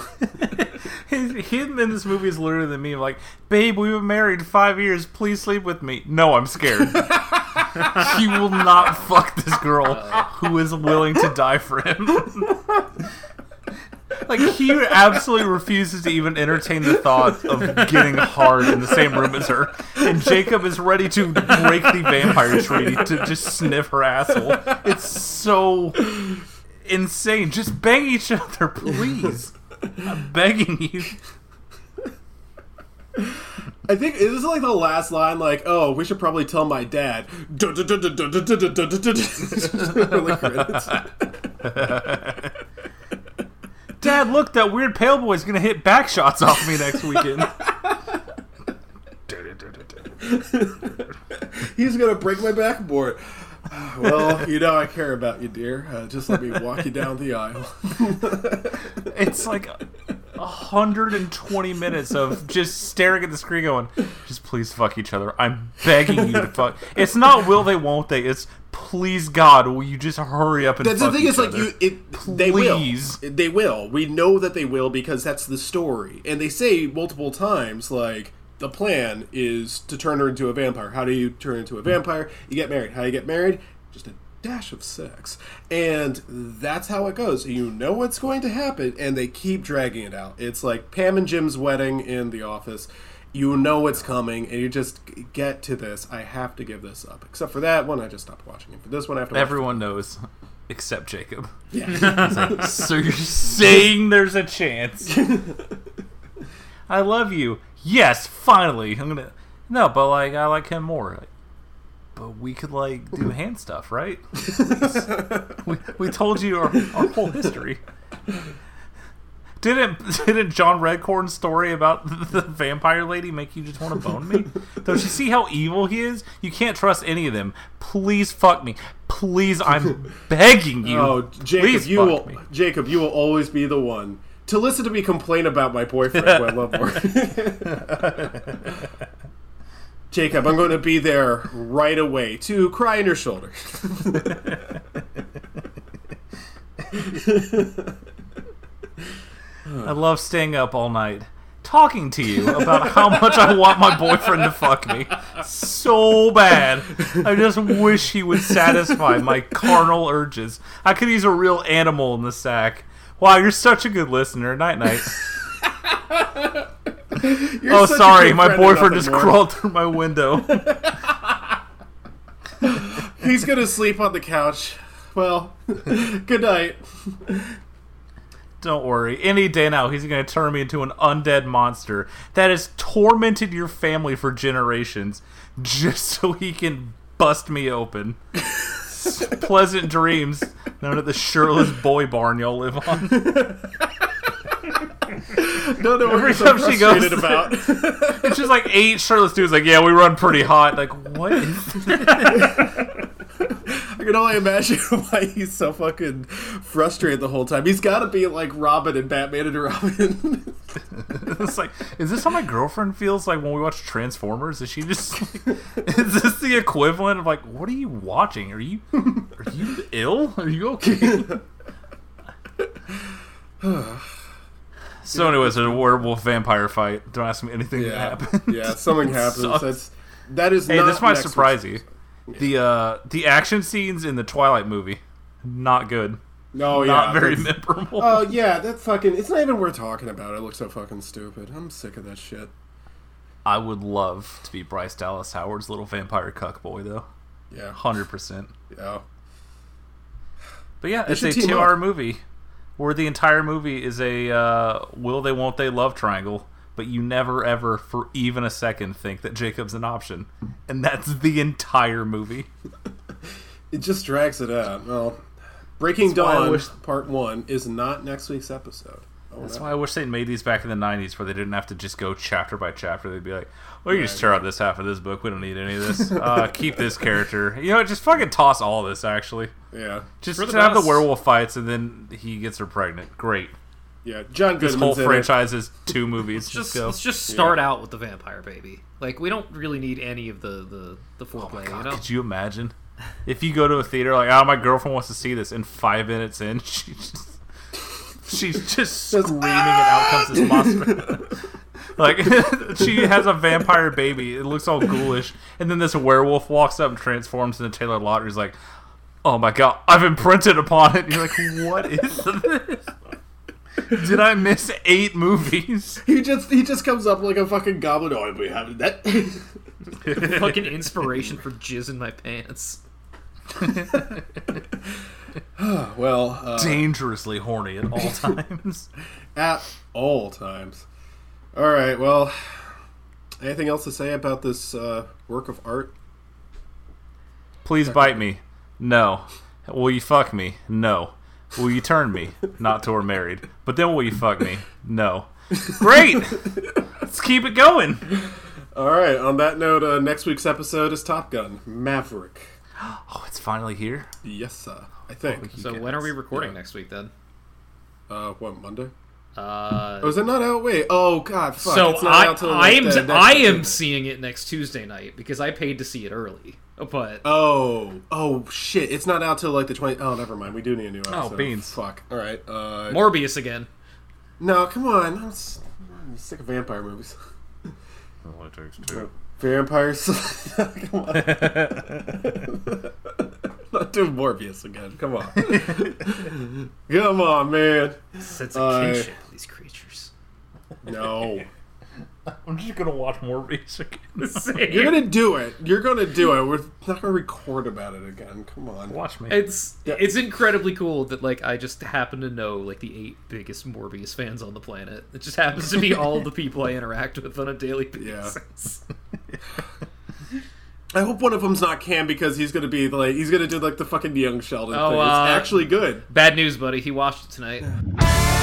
Him in this movie is literally the meme like, babe, we've been married five years. Please sleep with me. No, I'm scared. he will not fuck this girl uh, who is willing to die for him. like he absolutely refuses to even entertain the thought of getting hard in the same room as her. And Jacob is ready to break the vampire treaty to just sniff her asshole. It's so insane. Just bang each other, please. I'm begging you. I think this is like the last line, like, "Oh, we should probably tell my dad." Dad, look, that weird pale boy's gonna hit back shots off me next weekend. He's gonna break my backboard. Well, you know I care about you, dear. Uh, just let me walk you down the aisle. It's like 120 minutes of just staring at the screen going, just please fuck each other. I'm begging you to fuck. It's not will they, won't they. It's please God, will you just hurry up and That's the thing is like other? you, it, they will, they will. We know that they will because that's the story, and they say multiple times like the plan is to turn her into a vampire. How do you turn into a vampire? You get married. How do you get married? Just a dash of sex, and that's how it goes. You know what's going to happen, and they keep dragging it out. It's like Pam and Jim's wedding in The Office. You know it's coming, and you just get to this. I have to give this up. Except for that one, I just stopped watching it. For this one, I have to. watch Everyone knows, except Jacob. Yeah. Like, so you're saying there's a chance? I love you. Yes, finally. I'm gonna. No, but like I like him more. Like, but we could like do hand stuff, right? we, we told you our, our whole history. Didn't didn't John Redcorn's story about the vampire lady make you just want to bone me? Don't you see how evil he is? You can't trust any of them. Please fuck me. Please, I'm begging you. Oh, Jacob, Please you fuck will. me. Jacob, you will always be the one to listen to me complain about my boyfriend who I love more. Jacob, I'm going to be there right away to cry on your shoulder. I love staying up all night talking to you about how much I want my boyfriend to fuck me so bad. I just wish he would satisfy my carnal urges. I could use a real animal in the sack. Wow, you're such a good listener. Night night. Oh, sorry, my boyfriend just more. crawled through my window. He's going to sleep on the couch. Well, good night. Don't worry. Any day now, he's going to turn me into an undead monster that has tormented your family for generations just so he can bust me open. Pleasant dreams known at the shirtless Boy Barn y'all live on. Know what Every you're so time she goes- about. It's just like eight shirtless dudes like, yeah, we run pretty hot. Like, what is I can only imagine why he's so fucking frustrated the whole time. He's got to be like Robin and Batman and Robin. It's like, is this how my girlfriend feels like when we watch Transformers? Is she just like, is this the equivalent of like, what are you watching? Are you, are you ill? Are you okay? so, anyways, a werewolf vampire fight. Don't ask me anything that yeah, happened. yeah, something happens. Sucks. That's that is. Hey, not this might next surprise week's- you. The uh, the action scenes in the Twilight movie, not good. No, yeah, not very that's- memorable. Oh yeah, that fucking. It's not even worth talking about. It looks so fucking stupid. I'm sick of that shit. I would love to be Bryce Dallas Howard's little vampire cuck boy, though. Yeah, Hundred percent. yeah. But yeah, They it's a two-hour movie where the entire movie is a uh, will they won't they love triangle, but you never ever for even a second think that Jacob's an option, and that's the entire movie. It just drags it out. Well, Breaking That's Dawn wish- Part One is not next week's episode. Oh, That's no. why I wish they'd made these back in the '90s, where they didn't have to just go chapter by chapter. They'd be like, "Well, you just tear out this half of this book. We don't need any of this. Uh, keep this character. You know, just fucking toss all this. Actually, Yeah, just the to have the werewolf fights, and then he gets her pregnant. Great. yeah. John This Goodman's whole in it. franchise is two movies. Just Just go. let's just start out with the vampire baby. Like we don't really need any of the the the foreplay. God, you know? could you imagine if you go to a theater like, oh, my girlfriend wants to see this, and five minutes in, she just she's just screaming, and out comes this monster. like she has a vampire baby. It looks all ghoulish, and then this werewolf walks up and transforms into Taylor Lautner's like, oh my god, I've imprinted upon it. And you're like, what is this? Did I miss eight movies? He just he just comes up like a fucking goblin. Oh, we have that. Fucking inspiration for jizz in my pants. well, uh, Dangerously horny at all times. at all times. All right. Well, anything else to say about this uh, work of art? Please bite me. No. Will you fuck me? No. Will you turn me? Not till we're married. But then will you fuck me? No. Great. Let's keep it going. All right. On that note, uh, next week's episode is Top Gun Maverick. Oh, it's finally here. Yes, sir. I think. So when are we recording next week then? Uh, what Monday? Uh, Oh, is it not out? Wait. Oh God. Fuck. so it's not I out till, I am, the next I am seeing it next Tuesday night because I paid to see it early. But Oh, oh shit! It's not out till like the twenty. Oh, never mind. We do need a new episode. beans. Fuck. All right. Uh, Morbius again. no, come on. I'm, s- I'm sick of vampire movies. Well, it takes two. Vampires. come on. not doing Morbius again. Come on. come on, man. Sense of kinship with these creatures. No. I'm just gonna watch Morbius again. You're gonna do it. You're gonna do it. We're not gonna record about it again. Come on. Watch me. It's Yeah. it's incredibly cool that like I just happen to know like the eight biggest Morbius fans on the planet. It just happens to be all the people I interact with on a daily basis. I hope one of them's not Cam because he's gonna be like he's gonna do like the fucking young Sheldon Oh, thing. uh, it's actually good. Bad news, buddy. He watched it tonight.